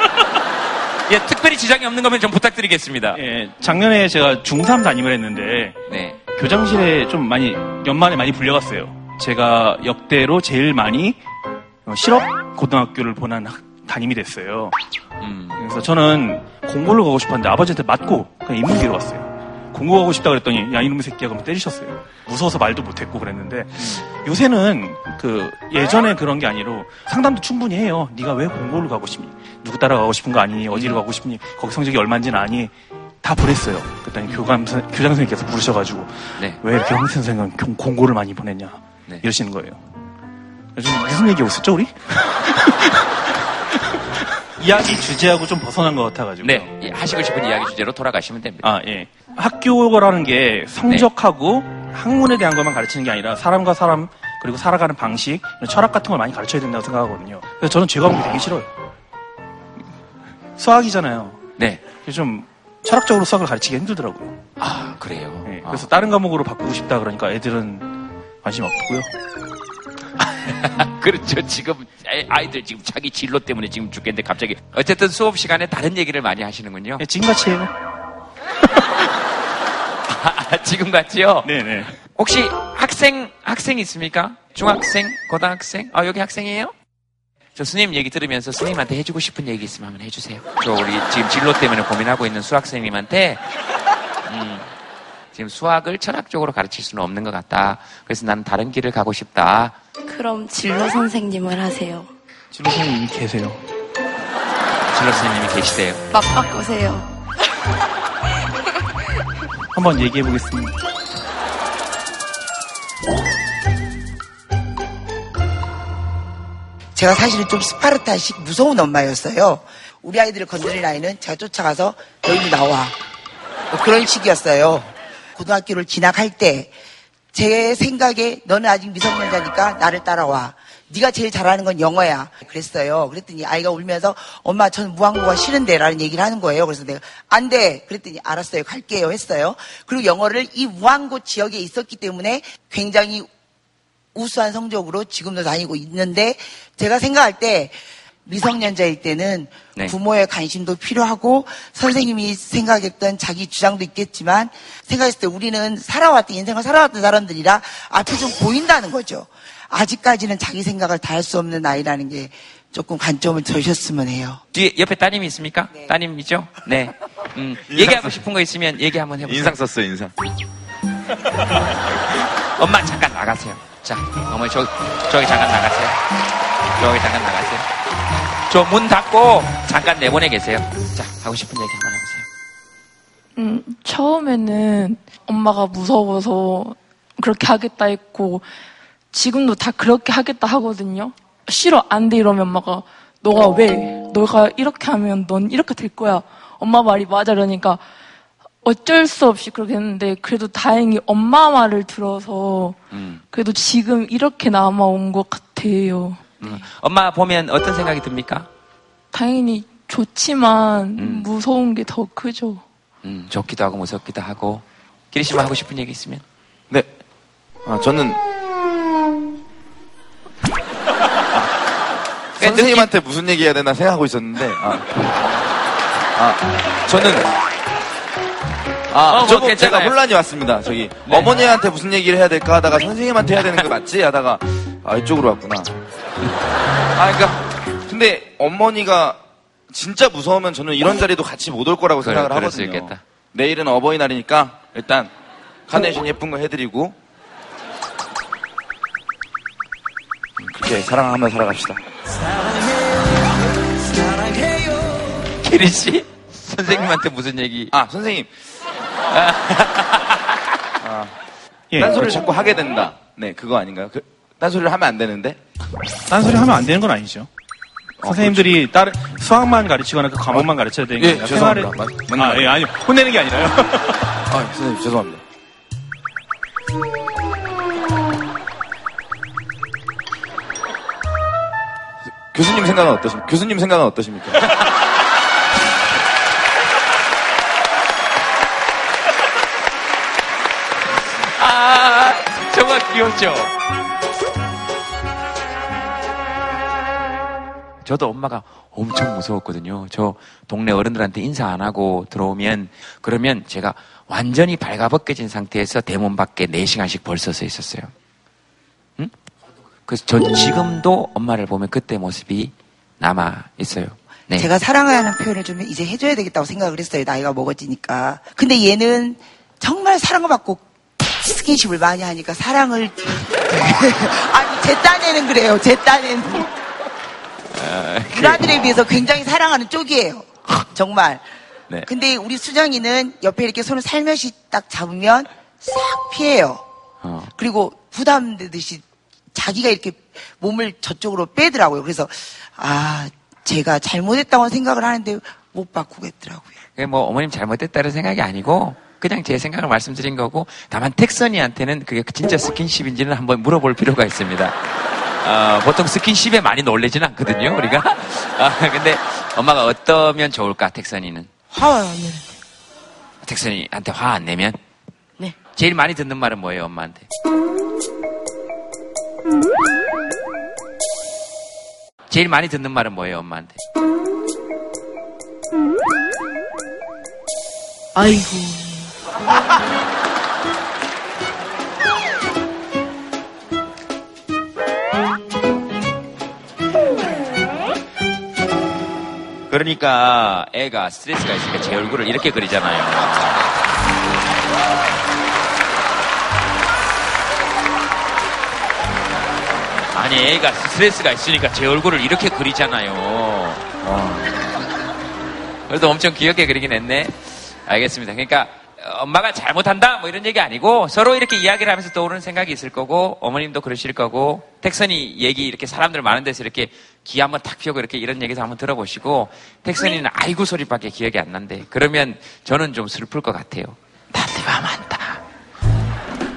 예, 특별히 지장이 없는 거면 좀 부탁드리겠습니다. 예, 작년에 제가 중3 담임을 했는데, 네. 교장실에 좀 많이, 연말에 많이 불려갔어요. 제가 역대로 제일 많이 어, 실업 고등학교를 보낸 학- 담임이 됐어요. 음. 그래서 저는 공부를 가고 싶었는데 아버지한테 맞고 그냥 인문계로 갔어요. 공부 가고 싶다 그랬더니 야 이놈의 새끼야 그러면 때리셨어요. 무서워서 말도 못했고 그랬는데 요새는 그 예전에 그런 게 아니로 상담도 충분히 해요. 네가 왜 공부를 가고 싶니? 누구 따라가고 싶은 거 아니니? 어디로 가고 싶니? 거기 성적이 얼마인지는 아니? 다 보냈어요. 그랬더니 교감 선- 교장 선생님께서 부르셔가지고 네. 왜 이렇게 황 선생은 공- 공고를 많이 보냈냐 이러시는 거예요. 요즘 무슨 얘기하고 있었죠 우리? 이야기 주제하고 좀 벗어난 것 같아가지고. 네. 예, 하시고 싶은 이야기 주제로 돌아가시면 됩니다. 아, 예. 학교라는 게 성적하고 학문에 대한 것만 가르치는 게 아니라 사람과 사람 그리고 살아가는 방식, 철학 같은 걸 많이 가르쳐야 된다고 생각하거든요. 그래서 저는 제 과목이 되게 싫어요. 수학이잖아요. 네. 좀 철학적으로 수학을 가르치기 힘들더라고요. 아, 그래요? 예, 그래서 다른 과목으로 바꾸고 싶다 그러니까 애들은 관심 없고요. 그렇죠. 지금 아이- 아이들 지금 자기 진로 때문에 지금 죽겠는데 갑자기 어쨌든 수업 시간에 다른 얘기를 많이 하시는군요. 예, 지금같이 해요. 아, 지금 같지요? 네네. 혹시 학생 학생 있습니까? 중학생, 고등학생? 아 여기 학생이에요? 저 스님 얘기 들으면서 스님한테 해주고 싶은 얘기 있으면 한번 해주세요. 저 우리 지금 진로 때문에 고민하고 있는 수학생님한테 음, 지금 수학을 철학적으로 가르칠 수는 없는 것 같다. 그래서 나는 다른 길을 가고 싶다. 그럼 진로 선생님을 하세요. 진로 선생님이 계세요. 진로 스님이 계시대요. 막 바꾸세요. 한번 얘기해 보겠습니다. 제가 사실은 좀 스파르타식 무서운 엄마였어요. 우리 아이들을 건드릴 아이는 제가 쫓아가서 너희들 나와. 뭐 그런 식이었어요. 고등학교를 진학할 때 제 생각에 너는 아직 미성년자니까 나를 따라와. 네가 제일 잘하는 건 영어야. 그랬어요. 그랬더니 아이가 울면서 엄마 저는 무항고가 싫은데 라는 얘기를 하는 거예요. 그래서 내가 안 돼. 그랬더니 알았어요. 갈게요. 했어요. 그리고 영어를 이 무항고 지역에 있었기 때문에 굉장히 우수한 성적으로 지금도 다니고 있는데 제가 생각할 때 미성년자일 때는 네. 부모의 관심도 필요하고 선생님이 생각했던 자기 주장도 있겠지만 생각했을 때 우리는 살아왔던 인생을 살아왔던 사람들이라 앞이 좀 보인다는 거죠. 아직까지는 자기 생각을 다 할 수 없는 나이라는 게 조금 관점을 저셨으면 해요. 뒤에 옆에 따님이 있습니까? 따님이죠? 네. 음, 얘기하고 싶은 거 있으면 얘기 한번 해보세요. 인상 썼어요, 인상. 엄마 잠깐 나가세요. 자, 어머니 저, 저기 잠깐 나가세요. 저기 잠깐 나가세요. 저 문 닫고 잠깐 내보내 계세요. 자, 하고 싶은 얘기 한번 해보세요. 음, 처음에는 엄마가 무서워서 그렇게 하겠다 했고, 지금도 다 그렇게 하겠다 하거든요. 싫어, 안 돼, 이러면 엄마가, 너가 왜? 너가 이렇게 하면 넌 이렇게 될 거야. 엄마 말이 맞아, 그러니까 어쩔 수 없이 그렇게 했는데, 그래도 다행히 엄마 말을 들어서, 음, 그래도 지금 이렇게 남아온 것 같아요. 음. 엄마 보면 어떤 생각이 듭니까? 당연히 좋지만 무서운 게 더 크죠. 음, 좋기도 하고 무섭기도 하고. 기리 씨만 하고 싶은 얘기 있으면? 네. 아, 저는 선생님한테 무슨 얘기 해야 되나 생각하고 있었는데, 아, 아 저는, 아, 어, 뭐 저거 제가 괜찮아요. 혼란이 왔습니다. 저기, 네. 어머니한테 무슨 얘기를 해야 될까 하다가 선생님한테 해야 되는 거 맞지? 하다가, 아, 이쪽으로 왔구나. 아, 그니까, 근데 어머니가 진짜 무서우면 저는 이런 자리도 같이 못 올 거라고 그래, 생각을 수 하거든요. 내일은 어버이날이니까, 일단, 카네이션 예쁜 거 해드리고, 그렇게 사랑하며 살아갑시다. 기리 씨? 선생님한테 무슨 얘기? 아, 선생님. 아, 예, 딴소리를 그렇죠. 자꾸 하게 된다. 네, 그거 아닌가요? 그, 딴소리를 하면 안 되는데? 딴소리 하면 안 되는 건 아니죠. 선생님들이 다른 수학만 가르치거나 그 과목만 가르쳐야 되는 게 예, 아니라 죄송합니다. 맞- 아, 예, 아니 혼내는 게 아니라요. 아, 선생님 죄송합니다. 교수님 생각은 어떠십니까? 교수님 생각은 어떠십니까? 귀엽죠? 저도 엄마가 엄청 무서웠거든요. 저 동네 어른들한테 인사 안 하고 들어오면, 그러면 제가 완전히 발가벗겨진 상태에서 대문 밖에 4시간씩 벌써 서 있었어요. 응? 그래서 전 지금도 엄마를 보면 그때 모습이 남아 있어요. 네. 제가 사랑하는 표현을 좀 이제 해줘야 되겠다고 생각을 했어요. 나이가 먹어지니까. 근데 얘는 정말 사랑을 받고 스킨십을 많이 하니까 사랑을 아니 제 딴에는 그래요. 제 딴에는 아, 우리 아들에 비해서 굉장히 사랑하는 쪽이에요. 정말. 네. 근데 우리 수정이는 옆에 이렇게 손을 살며시 딱 잡으면 싹 피해요. 어. 그리고 부담되듯이 자기가 이렇게 몸을 저쪽으로 빼더라고요. 그래서 아 제가 잘못했다고 생각을 하는데 못 바꾸겠더라고요. 그게 뭐 어머님 잘못됐다는 생각이 아니고 그냥 제 생각을 말씀드린 거고 다만 텍선이한테는 그게 진짜 스킨십인지는 한번 물어볼 필요가 있습니다. 어, 보통 스킨십에 많이 놀래지는 않거든요, 우리가. 아, 근데 엄마가 어떠면 좋을까, 텍선이는? 화 안 내는. 텍선이한테 화 안 내면? 네. 제일 많이 듣는 말은 뭐예요, 엄마한테? 제일 많이 듣는 말은 뭐예요, 엄마한테? 아이고. 그러니까 애가 스트레스가 있으니까 제 얼굴을 이렇게 그리잖아요. 아니 애가 스트레스가 있으니까 제 얼굴을 이렇게 그리잖아요. 어. 그래도 엄청 귀엽게 그리긴 했네. 알겠습니다. 그러니까 엄마가 잘못한다 뭐 이런 얘기 아니고 서로 이렇게 이야기를 하면서 떠오르는 생각이 있을 거고 어머님도 그러실 거고 텍선이 얘기 이렇게 사람들 많은 데서 이렇게 귀 한번 탁 피우고 이렇게 이런 얘기도 한번 들어보시고 텍선이는 아이고 소리밖에 기억이 안 난대. 그러면 저는 좀 슬플 것 같아요. 나한테 화 많다.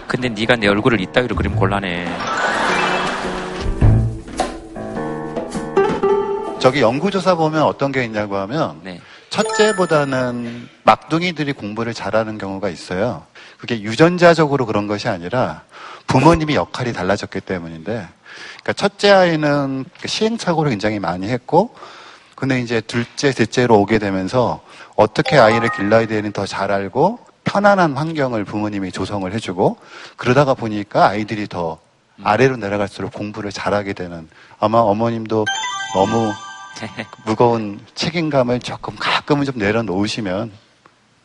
근데 네가 내 얼굴을 이따위로 그리면 곤란해. 저기 연구조사 보면 어떤 게 있냐고 하면 네. 첫째보다는 막둥이들이 공부를 잘하는 경우가 있어요. 그게 유전자적으로 그런 것이 아니라 부모님이 역할이 달라졌기 때문인데, 그러니까 첫째 아이는 시행착오를 굉장히 많이 했고, 근데 이제 둘째, 셋째로 오게 되면서 어떻게 아이를 길러야 되는 더잘 알고 편안한 환경을 부모님이 조성을 해주고 그러다가 보니까 아이들이 더 아래로 내려갈수록 공부를 잘하게 되는 아마 어머님도 너무 무거운 책임감을 조금 가끔은 좀 내려놓으시면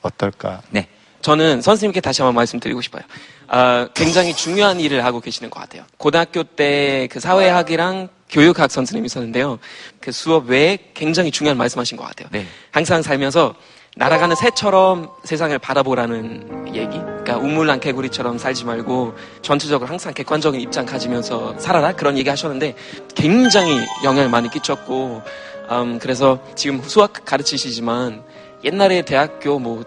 어떨까? 네. 저는 선생님께 다시 한번 말씀드리고 싶어요. 아, 굉장히 중요한 일을 하고 계시는 것 같아요. 고등학교 때 그 사회학이랑 교육학 선생님이 있었는데요. 그 수업 외에 굉장히 중요한 말씀하신 것 같아요. 네. 항상 살면서 날아가는 새처럼 세상을 바라보라는 얘기. 그러니까 우물난 개구리처럼 살지 말고 전체적으로 항상 객관적인 입장 가지면서 살아라 그런 얘기 하셨는데 굉장히 영향을 많이 끼쳤고 음, 그래서 지금 수학 가르치시지만 옛날에 대학교 뭐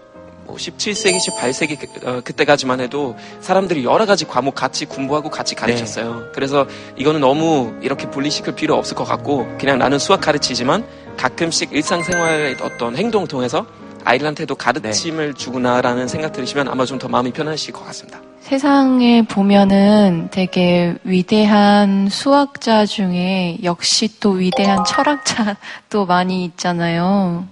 17세기, 18세기 어, 그때까지만 해도 사람들이 여러 가지 과목 같이 공부하고 같이 가르쳤어요. 네. 그래서 이거는 너무 이렇게 분리시킬 필요 없을 것 같고 그냥 나는 수학 가르치지만 가끔씩 일상생활의 어떤 행동을 통해서 아이들한테도 가르침을 네. 주구나라는 생각 들으시면 아마 좀 더 마음이 편하실 것 같습니다. 세상에 보면은 되게 위대한 수학자 중에 역시 또 위대한 철학자도 많이 있잖아요.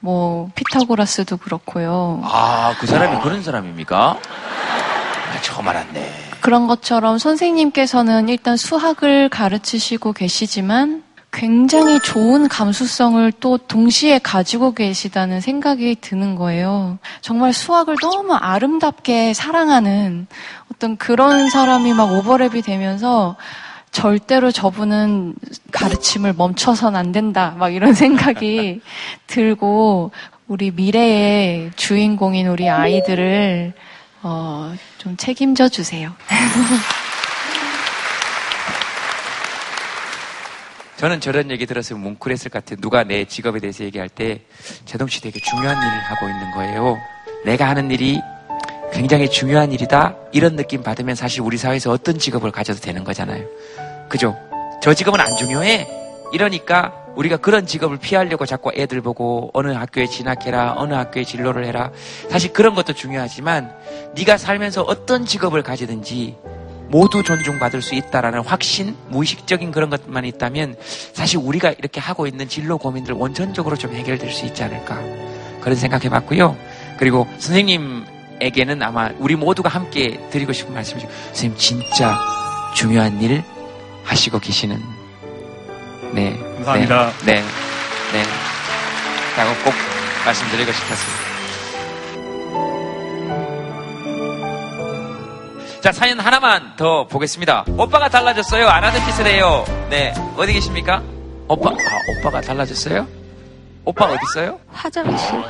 뭐 피타고라스도 그렇고요. 아, 그 사람이 그런 사람입니까? 아, 처음 알았네. 그런 것처럼 선생님께서는 일단 수학을 가르치시고 계시지만 굉장히 좋은 감수성을 또 동시에 가지고 계시다는 생각이 드는 거예요. 정말 수학을 너무 아름답게 사랑하는 어떤 그런 사람이 막 오버랩이 되면서 절대로 저분은 가르침을 멈춰선 안 된다. 막 이런 생각이 들고 우리 미래의 주인공인 우리 아이들을 어, 좀 책임져 주세요. 저는 저런 얘기 들었으면 뭉클했을 것 같아요. 누가 내 직업에 대해서 얘기할 때 제동 씨 되게 중요한 일을 하고 있는 거예요. 내가 하는 일이 굉장히 중요한 일이다. 이런 느낌 받으면 사실 우리 사회에서 어떤 직업을 가져도 되는 거잖아요. 그죠? 저 직업은 안 중요해. 이러니까 우리가 그런 직업을 피하려고 자꾸 애들 보고 어느 학교에 진학해라, 어느 학교에 진로를 해라. 사실 그런 것도 중요하지만 네가 살면서 어떤 직업을 가지든지 모두 존중받을 수 있다라는 확신, 무의식적인 그런 것만 있다면 사실 우리가 이렇게 하고 있는 진로 고민들 원천적으로 좀 해결될 수 있지 않을까 그런 생각해 봤고요. 그리고 선생님에게는 아마 우리 모두가 함께 드리고 싶은 말씀이죠. 선생님 진짜 중요한 일 하시고 계시는 네. 감사합니다. 네. 네. 네. 라고 꼭 말씀드리고 싶었습니다. 자, 사연 하나만 더 보겠습니다. 오빠가 달라졌어요? 안 하던 짓을 해요? 네. 어디 계십니까? 오빠, 아, 오빠가 달라졌어요? 오빠 어디 있어요? 화장실.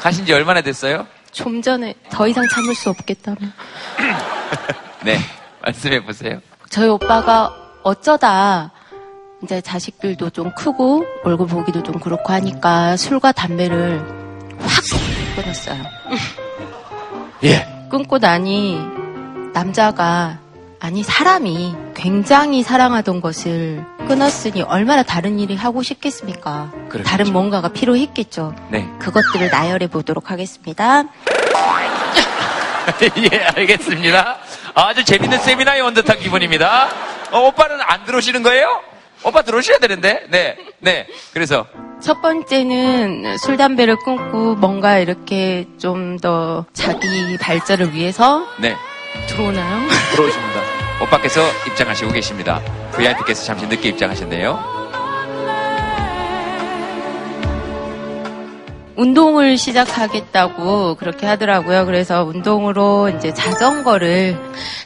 가신 지 얼마나 됐어요? 좀 전에 더 이상 참을 수 없겠다며. 네. 말씀해 보세요. 저희 오빠가 어쩌다 이제 자식들도 좀 크고 얼굴 보기도 좀 그렇고 하니까 술과 담배를 확 끊었어요. 예. 끊고 나니 남자가 아니 사람이 굉장히 사랑하던 것을 끊었으니 얼마나 다른 일이 하고 싶겠습니까? 그렇겠죠. 다른 뭔가가 필요했겠죠. 네. 그것들을 나열해 보도록 하겠습니다. 예, 알겠습니다. 아주 재밌는 세미나에 온 듯한 기분입니다. 어, 오빠는 안 들어오시는 거예요? 오빠 들어오셔야 되는데. 네, 네. 그래서 첫 번째는 술, 담배를 끊고 뭔가 이렇게 좀 더 자기 발전을 위해서 네. 들어오나요? 들어오십니다. 오빠께서 입장하시고 계십니다. VIP께서 잠시 늦게 입장하셨네요. 운동을 시작하겠다고 그렇게 하더라고요. 그래서 운동으로 이제 자전거를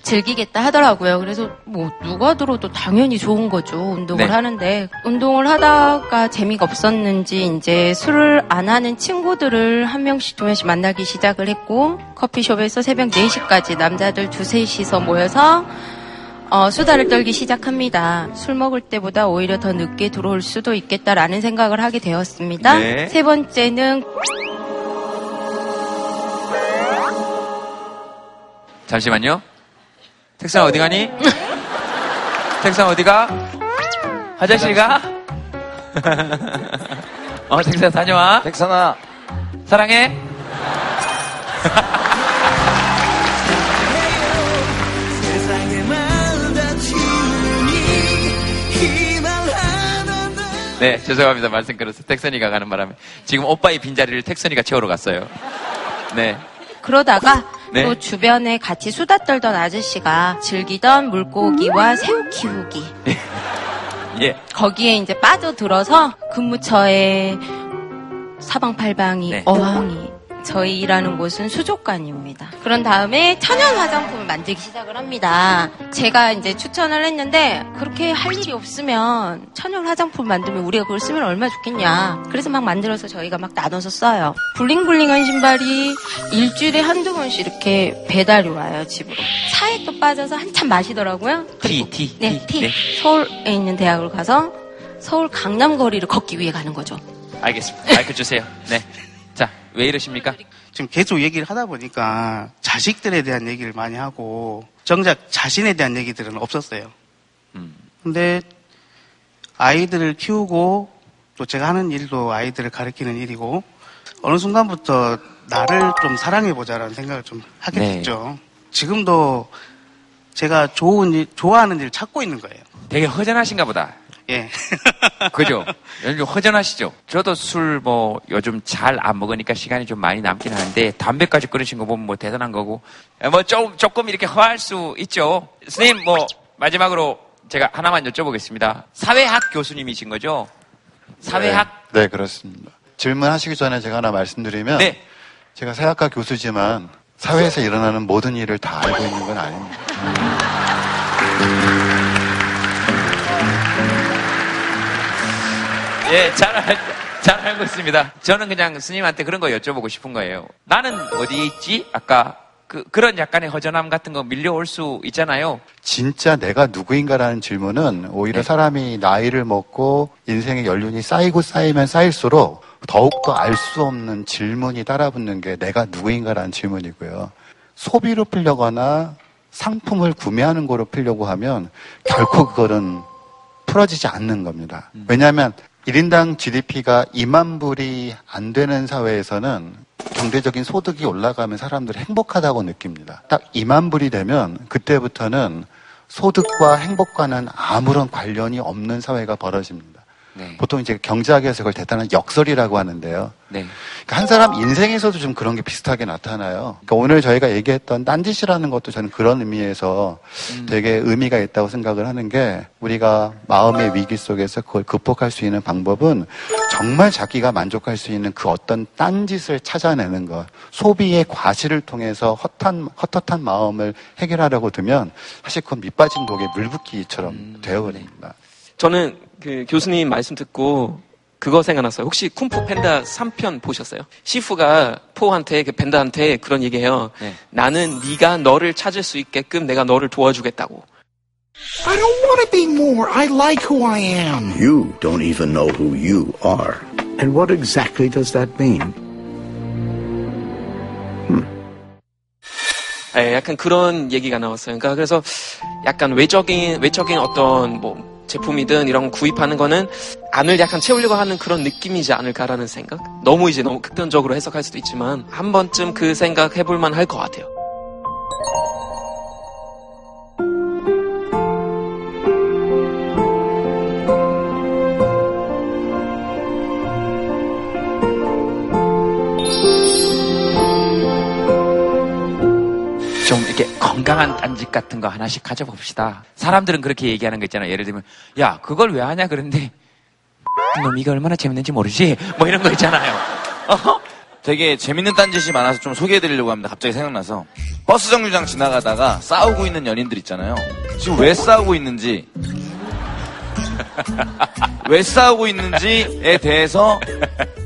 즐기겠다 하더라고요. 그래서 뭐 누가 들어도 당연히 좋은 거죠. 운동을 네. 하는데 운동을 하다가 재미가 없었는지 이제 술을 안 하는 친구들을 한 명씩 두 명씩 만나기 시작을 했고 커피숍에서 새벽 4시까지 남자들 두셋이서 모여서 어, 수다를 떨기 시작합니다. 술 먹을 때보다 오히려 더 늦게 들어올 수도 있겠다라는 생각을 하게 되었습니다. 네. 세 번째는 잠시만요. 택상 어디 가니? 택상 어디 가? 화장실 가? 어, 택상 다녀와. 택상아. 사랑해. 네, 죄송합니다. 말씀 끊어서 택선이가 가는 바람에. 지금 오빠의 빈자리를 택선이가 채우러 갔어요. 네. 그러다가 네. 또 주변에 같이 수다 떨던 아저씨가 즐기던 물고기와 새우 키우기. 예. 거기에 이제 빠져들어서 근무처에 사방팔방이 네. 어항이 저희 일하는 곳은 수족관입니다. 그런 다음에 천연 화장품을 만들기 시작을 합니다. 제가 이제 추천을 했는데 그렇게 할 일이 없으면 천연 화장품 만들면 우리가 그걸 쓰면 얼마나 좋겠냐. 그래서 막 만들어서 저희가 막 나눠서 써요. 블링블링한 신발이 일주일에 한두 번씩 이렇게 배달이 와요, 집으로. 차에 또 빠져서 한참 마시더라고요. 티, 티. 네, 티. 네. 서울에 있는 대학을 가서 서울 강남 거리를 걷기 위해 가는 거죠. 알겠습니다. 마이크 주세요. 네. 자, 왜 이러십니까? 지금 계속 얘기를 하다 보니까 자식들에 대한 얘기를 많이 하고 정작 자신에 대한 얘기들은 없었어요. 근데 아이들을 키우고 또 제가 하는 일도 아이들을 가르치는 일이고 어느 순간부터 나를 좀 사랑해보자라는 생각을 좀 하게 네. 됐죠. 지금도 제가 좋은 일, 좋아하는 일을 찾고 있는 거예요. 되게 허전하신가 보다. 예. 그죠? 요즘 허전하시죠? 저도 술 뭐 요즘 잘 안 먹으니까 시간이 좀 많이 남긴 하는데 담배까지 끊으신 거 보면 뭐 대단한 거고 뭐 좀, 조금 이렇게 허할 수 있죠. 선생님 뭐 마지막으로 제가 하나만 여쭤보겠습니다. 사회학 교수님이신 거죠? 사회학 네, 네, 그렇습니다. 질문하시기 전에 제가 하나 말씀드리면 네. 제가 사회학과 교수지만 사회에서 일어나는 모든 일을 다 알고 있는 건 아닙니다. 예, 잘, 알, 잘 알고 있습니다. 저는 그냥 스님한테 그런 거 여쭤보고 싶은 거예요. 나는 어디에 있지? 아까 그, 그런 약간의 허전함 같은 거 밀려올 수 있잖아요. 진짜 내가 누구인가라는 질문은 오히려 네. 사람이 나이를 먹고 인생의 연륜이 쌓이고 쌓이면 쌓일수록 더욱더 알 수 없는 질문이 따라붙는 게 내가 누구인가라는 질문이고요. 소비로 풀려거나 상품을 구매하는 거로 풀려고 하면 결코 그거는 풀어지지 않는 겁니다. 왜냐하면 1인당 GDP가 2만 불이 안 되는 사회에서는 경제적인 소득이 올라가면 사람들이 행복하다고 느낍니다. 딱 2만 불이 되면 그때부터는 소득과 행복과는 아무런 관련이 없는 사회가 벌어집니다. 네. 보통 이제 경제학에서 그걸 대단한 역설이라고 하는데요. 네. 그러니까 한 사람 인생에서도 좀 그런 게 비슷하게 나타나요. 그러니까 오늘 저희가 얘기했던 딴짓이라는 것도 저는 그런 의미에서 되게 의미가 있다고 생각을 하는 게 우리가 마음의 위기 속에서 그걸 극복할 수 있는 방법은 정말 자기가 만족할 수 있는 그 어떤 딴짓을 찾아내는 것. 소비의 과실을 통해서 헛한, 헛헛한 마음을 해결하려고 들면 사실 그건 밑빠진 독에 물 붓기처럼 되어버립니다. 저는 그 교수님 말씀 듣고 그거 생각났어요. 혹시 쿵푸 팬다 3편 보셨어요? 시프가 포한테 그 팬다한테 그런 얘기해요. 네. 나는 네가 너를 찾을 수 있게끔 내가 너를 도와주겠다고. I don't want to be more. I like who I am. You don't even know who you are. And what exactly does that mean? 예, 약간 그런 얘기가 나왔어요. 그러니까 그래서 약간 외적인 외적인 어떤 뭐 제품이든 이런 거 구입하는 거는 안을 약간 채우려고 하는 그런 느낌이지 않을까라는 생각. 너무 이제 너무 극단적으로 해석할 수도 있지만 한 번쯤 그 생각 해볼 만할 것 같아요. 건강한 딴짓 같은 거 하나씩 가져봅시다. 사람들은 그렇게 얘기하는 거 있잖아요. 예를 들면, 야, 그걸 왜 하냐? 그런데, 놈 이거 얼마나 재밌는지 모르지? 뭐 이런 거 있잖아요. 어? 되게 재밌는 딴짓이 많아서 좀 소개해드리려고 합니다. 갑자기 생각나서. 버스 정류장 지나가다가 싸우고 있는 연인들 있잖아요. 지금 왜 싸우고 있는지, 왜 싸우고 있는지에 대해서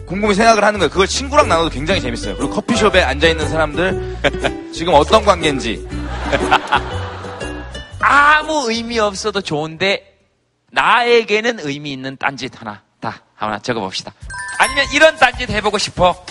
곰곰이 생각을 하는 거예요. 그걸 친구랑 나눠도 굉장히 재밌어요. 그리고 커피숍에 앉아있는 사람들, 지금 어떤 관계인지. 아무 의미 없어도 좋은데, 나에게는 의미 있는 딴짓 하나, 다, 하나 적어봅시다. 아니면 이런 딴짓 해보고 싶어.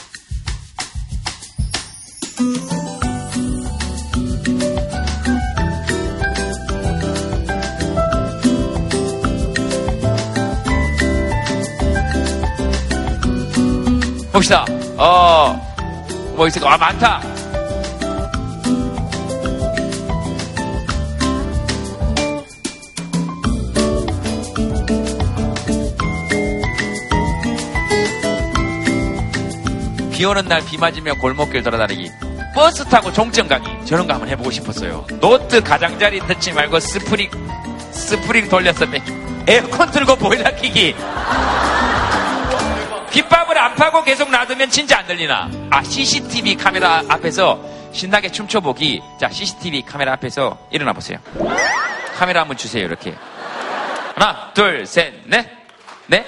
봅시다. 어, 뭐 있을까? 아, 많다. 비 오는 날 비 맞으며 골목길 돌아다니기. 버스 타고 종점 가기. 저런 거 한번 해보고 싶었어요. 노트 가장자리 뜯지 말고 스프링, 스프링 돌려서 빼. 에어컨 틀고 보일러 켜기. 귓밥을 안 파고 계속 놔두면 진짜 안 들리나? 아, CCTV 카메라 앞에서 신나게 춤춰보기. 자, CCTV 카메라 앞에서 일어나 보세요. 카메라 한번 주세요, 이렇게. 하나, 둘, 셋, 넷. 네?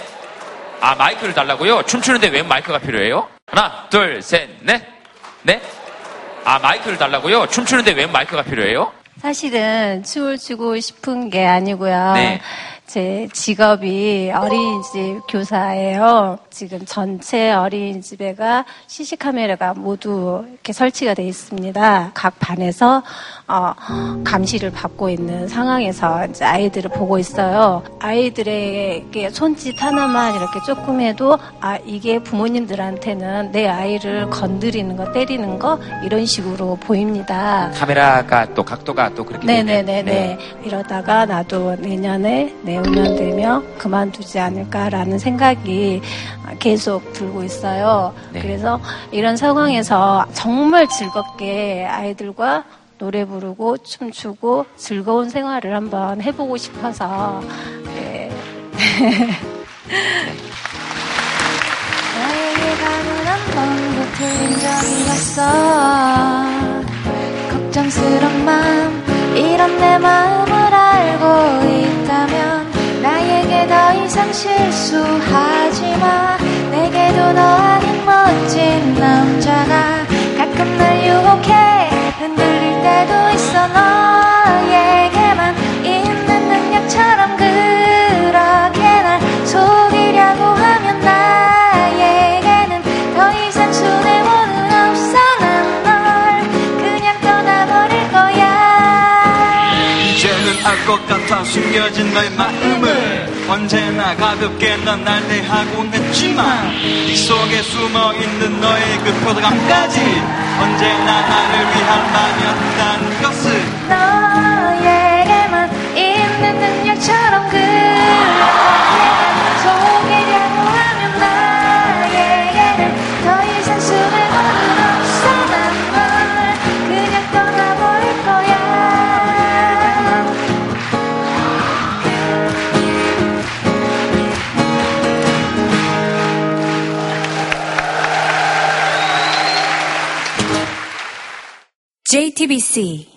아, 마이크를 달라고요? 춤추는데 왜 마이크가 필요해요? 하나, 둘, 셋, 넷. 네? 아, 마이크를 달라고요? 춤추는데 왜 마이크가 필요해요? 사실은 춤을 추고 싶은 게 아니고요. 네. 제 직업이 어린이집 교사예요. 지금 전체 어린이집에가 CC 카메라가 모두 이렇게 설치가 돼 있습니다. 각 반에서 어, 감시를 받고 있는 상황에서 이제 아이들을 보고 있어요. 아이들에게 손짓 하나만 이렇게 조금 해도 아 이게 부모님들한테는 내 아이를 건드리는 거, 때리는 거 이런 식으로 보입니다. 카메라가 또 각도가 또 그렇게 네네네네. 네. 이러다가 나도 내년에 내후년 되면 그만두지 않을까라는 생각이 계속 들고 있어요. 네. 그래서 이런 상황에서 정말 즐겁게 아이들과 노래 부르고 춤추고 즐거운 생활을 한번 해보고 싶어서. 네. 나에게 가는 한 번도 틀린 적이 없어. 걱정스런 마음 이런 내 마음을 알고 있다면 나에게 더 이상 실수하지 마. 내게도 너 아닌 멋진 남자가 가끔 날 유혹해 흔들릴 때도 있어 너에게만 있는 능력처럼 그렇게 날 속이려고 같아 숨겨진 너의 마음을 언제나 가볍게 넌 날 대하곤 했지만 네 속에 숨어있는 너의 그 표정감까지 언제나 나를 위한 말이었다는 것을 JTBC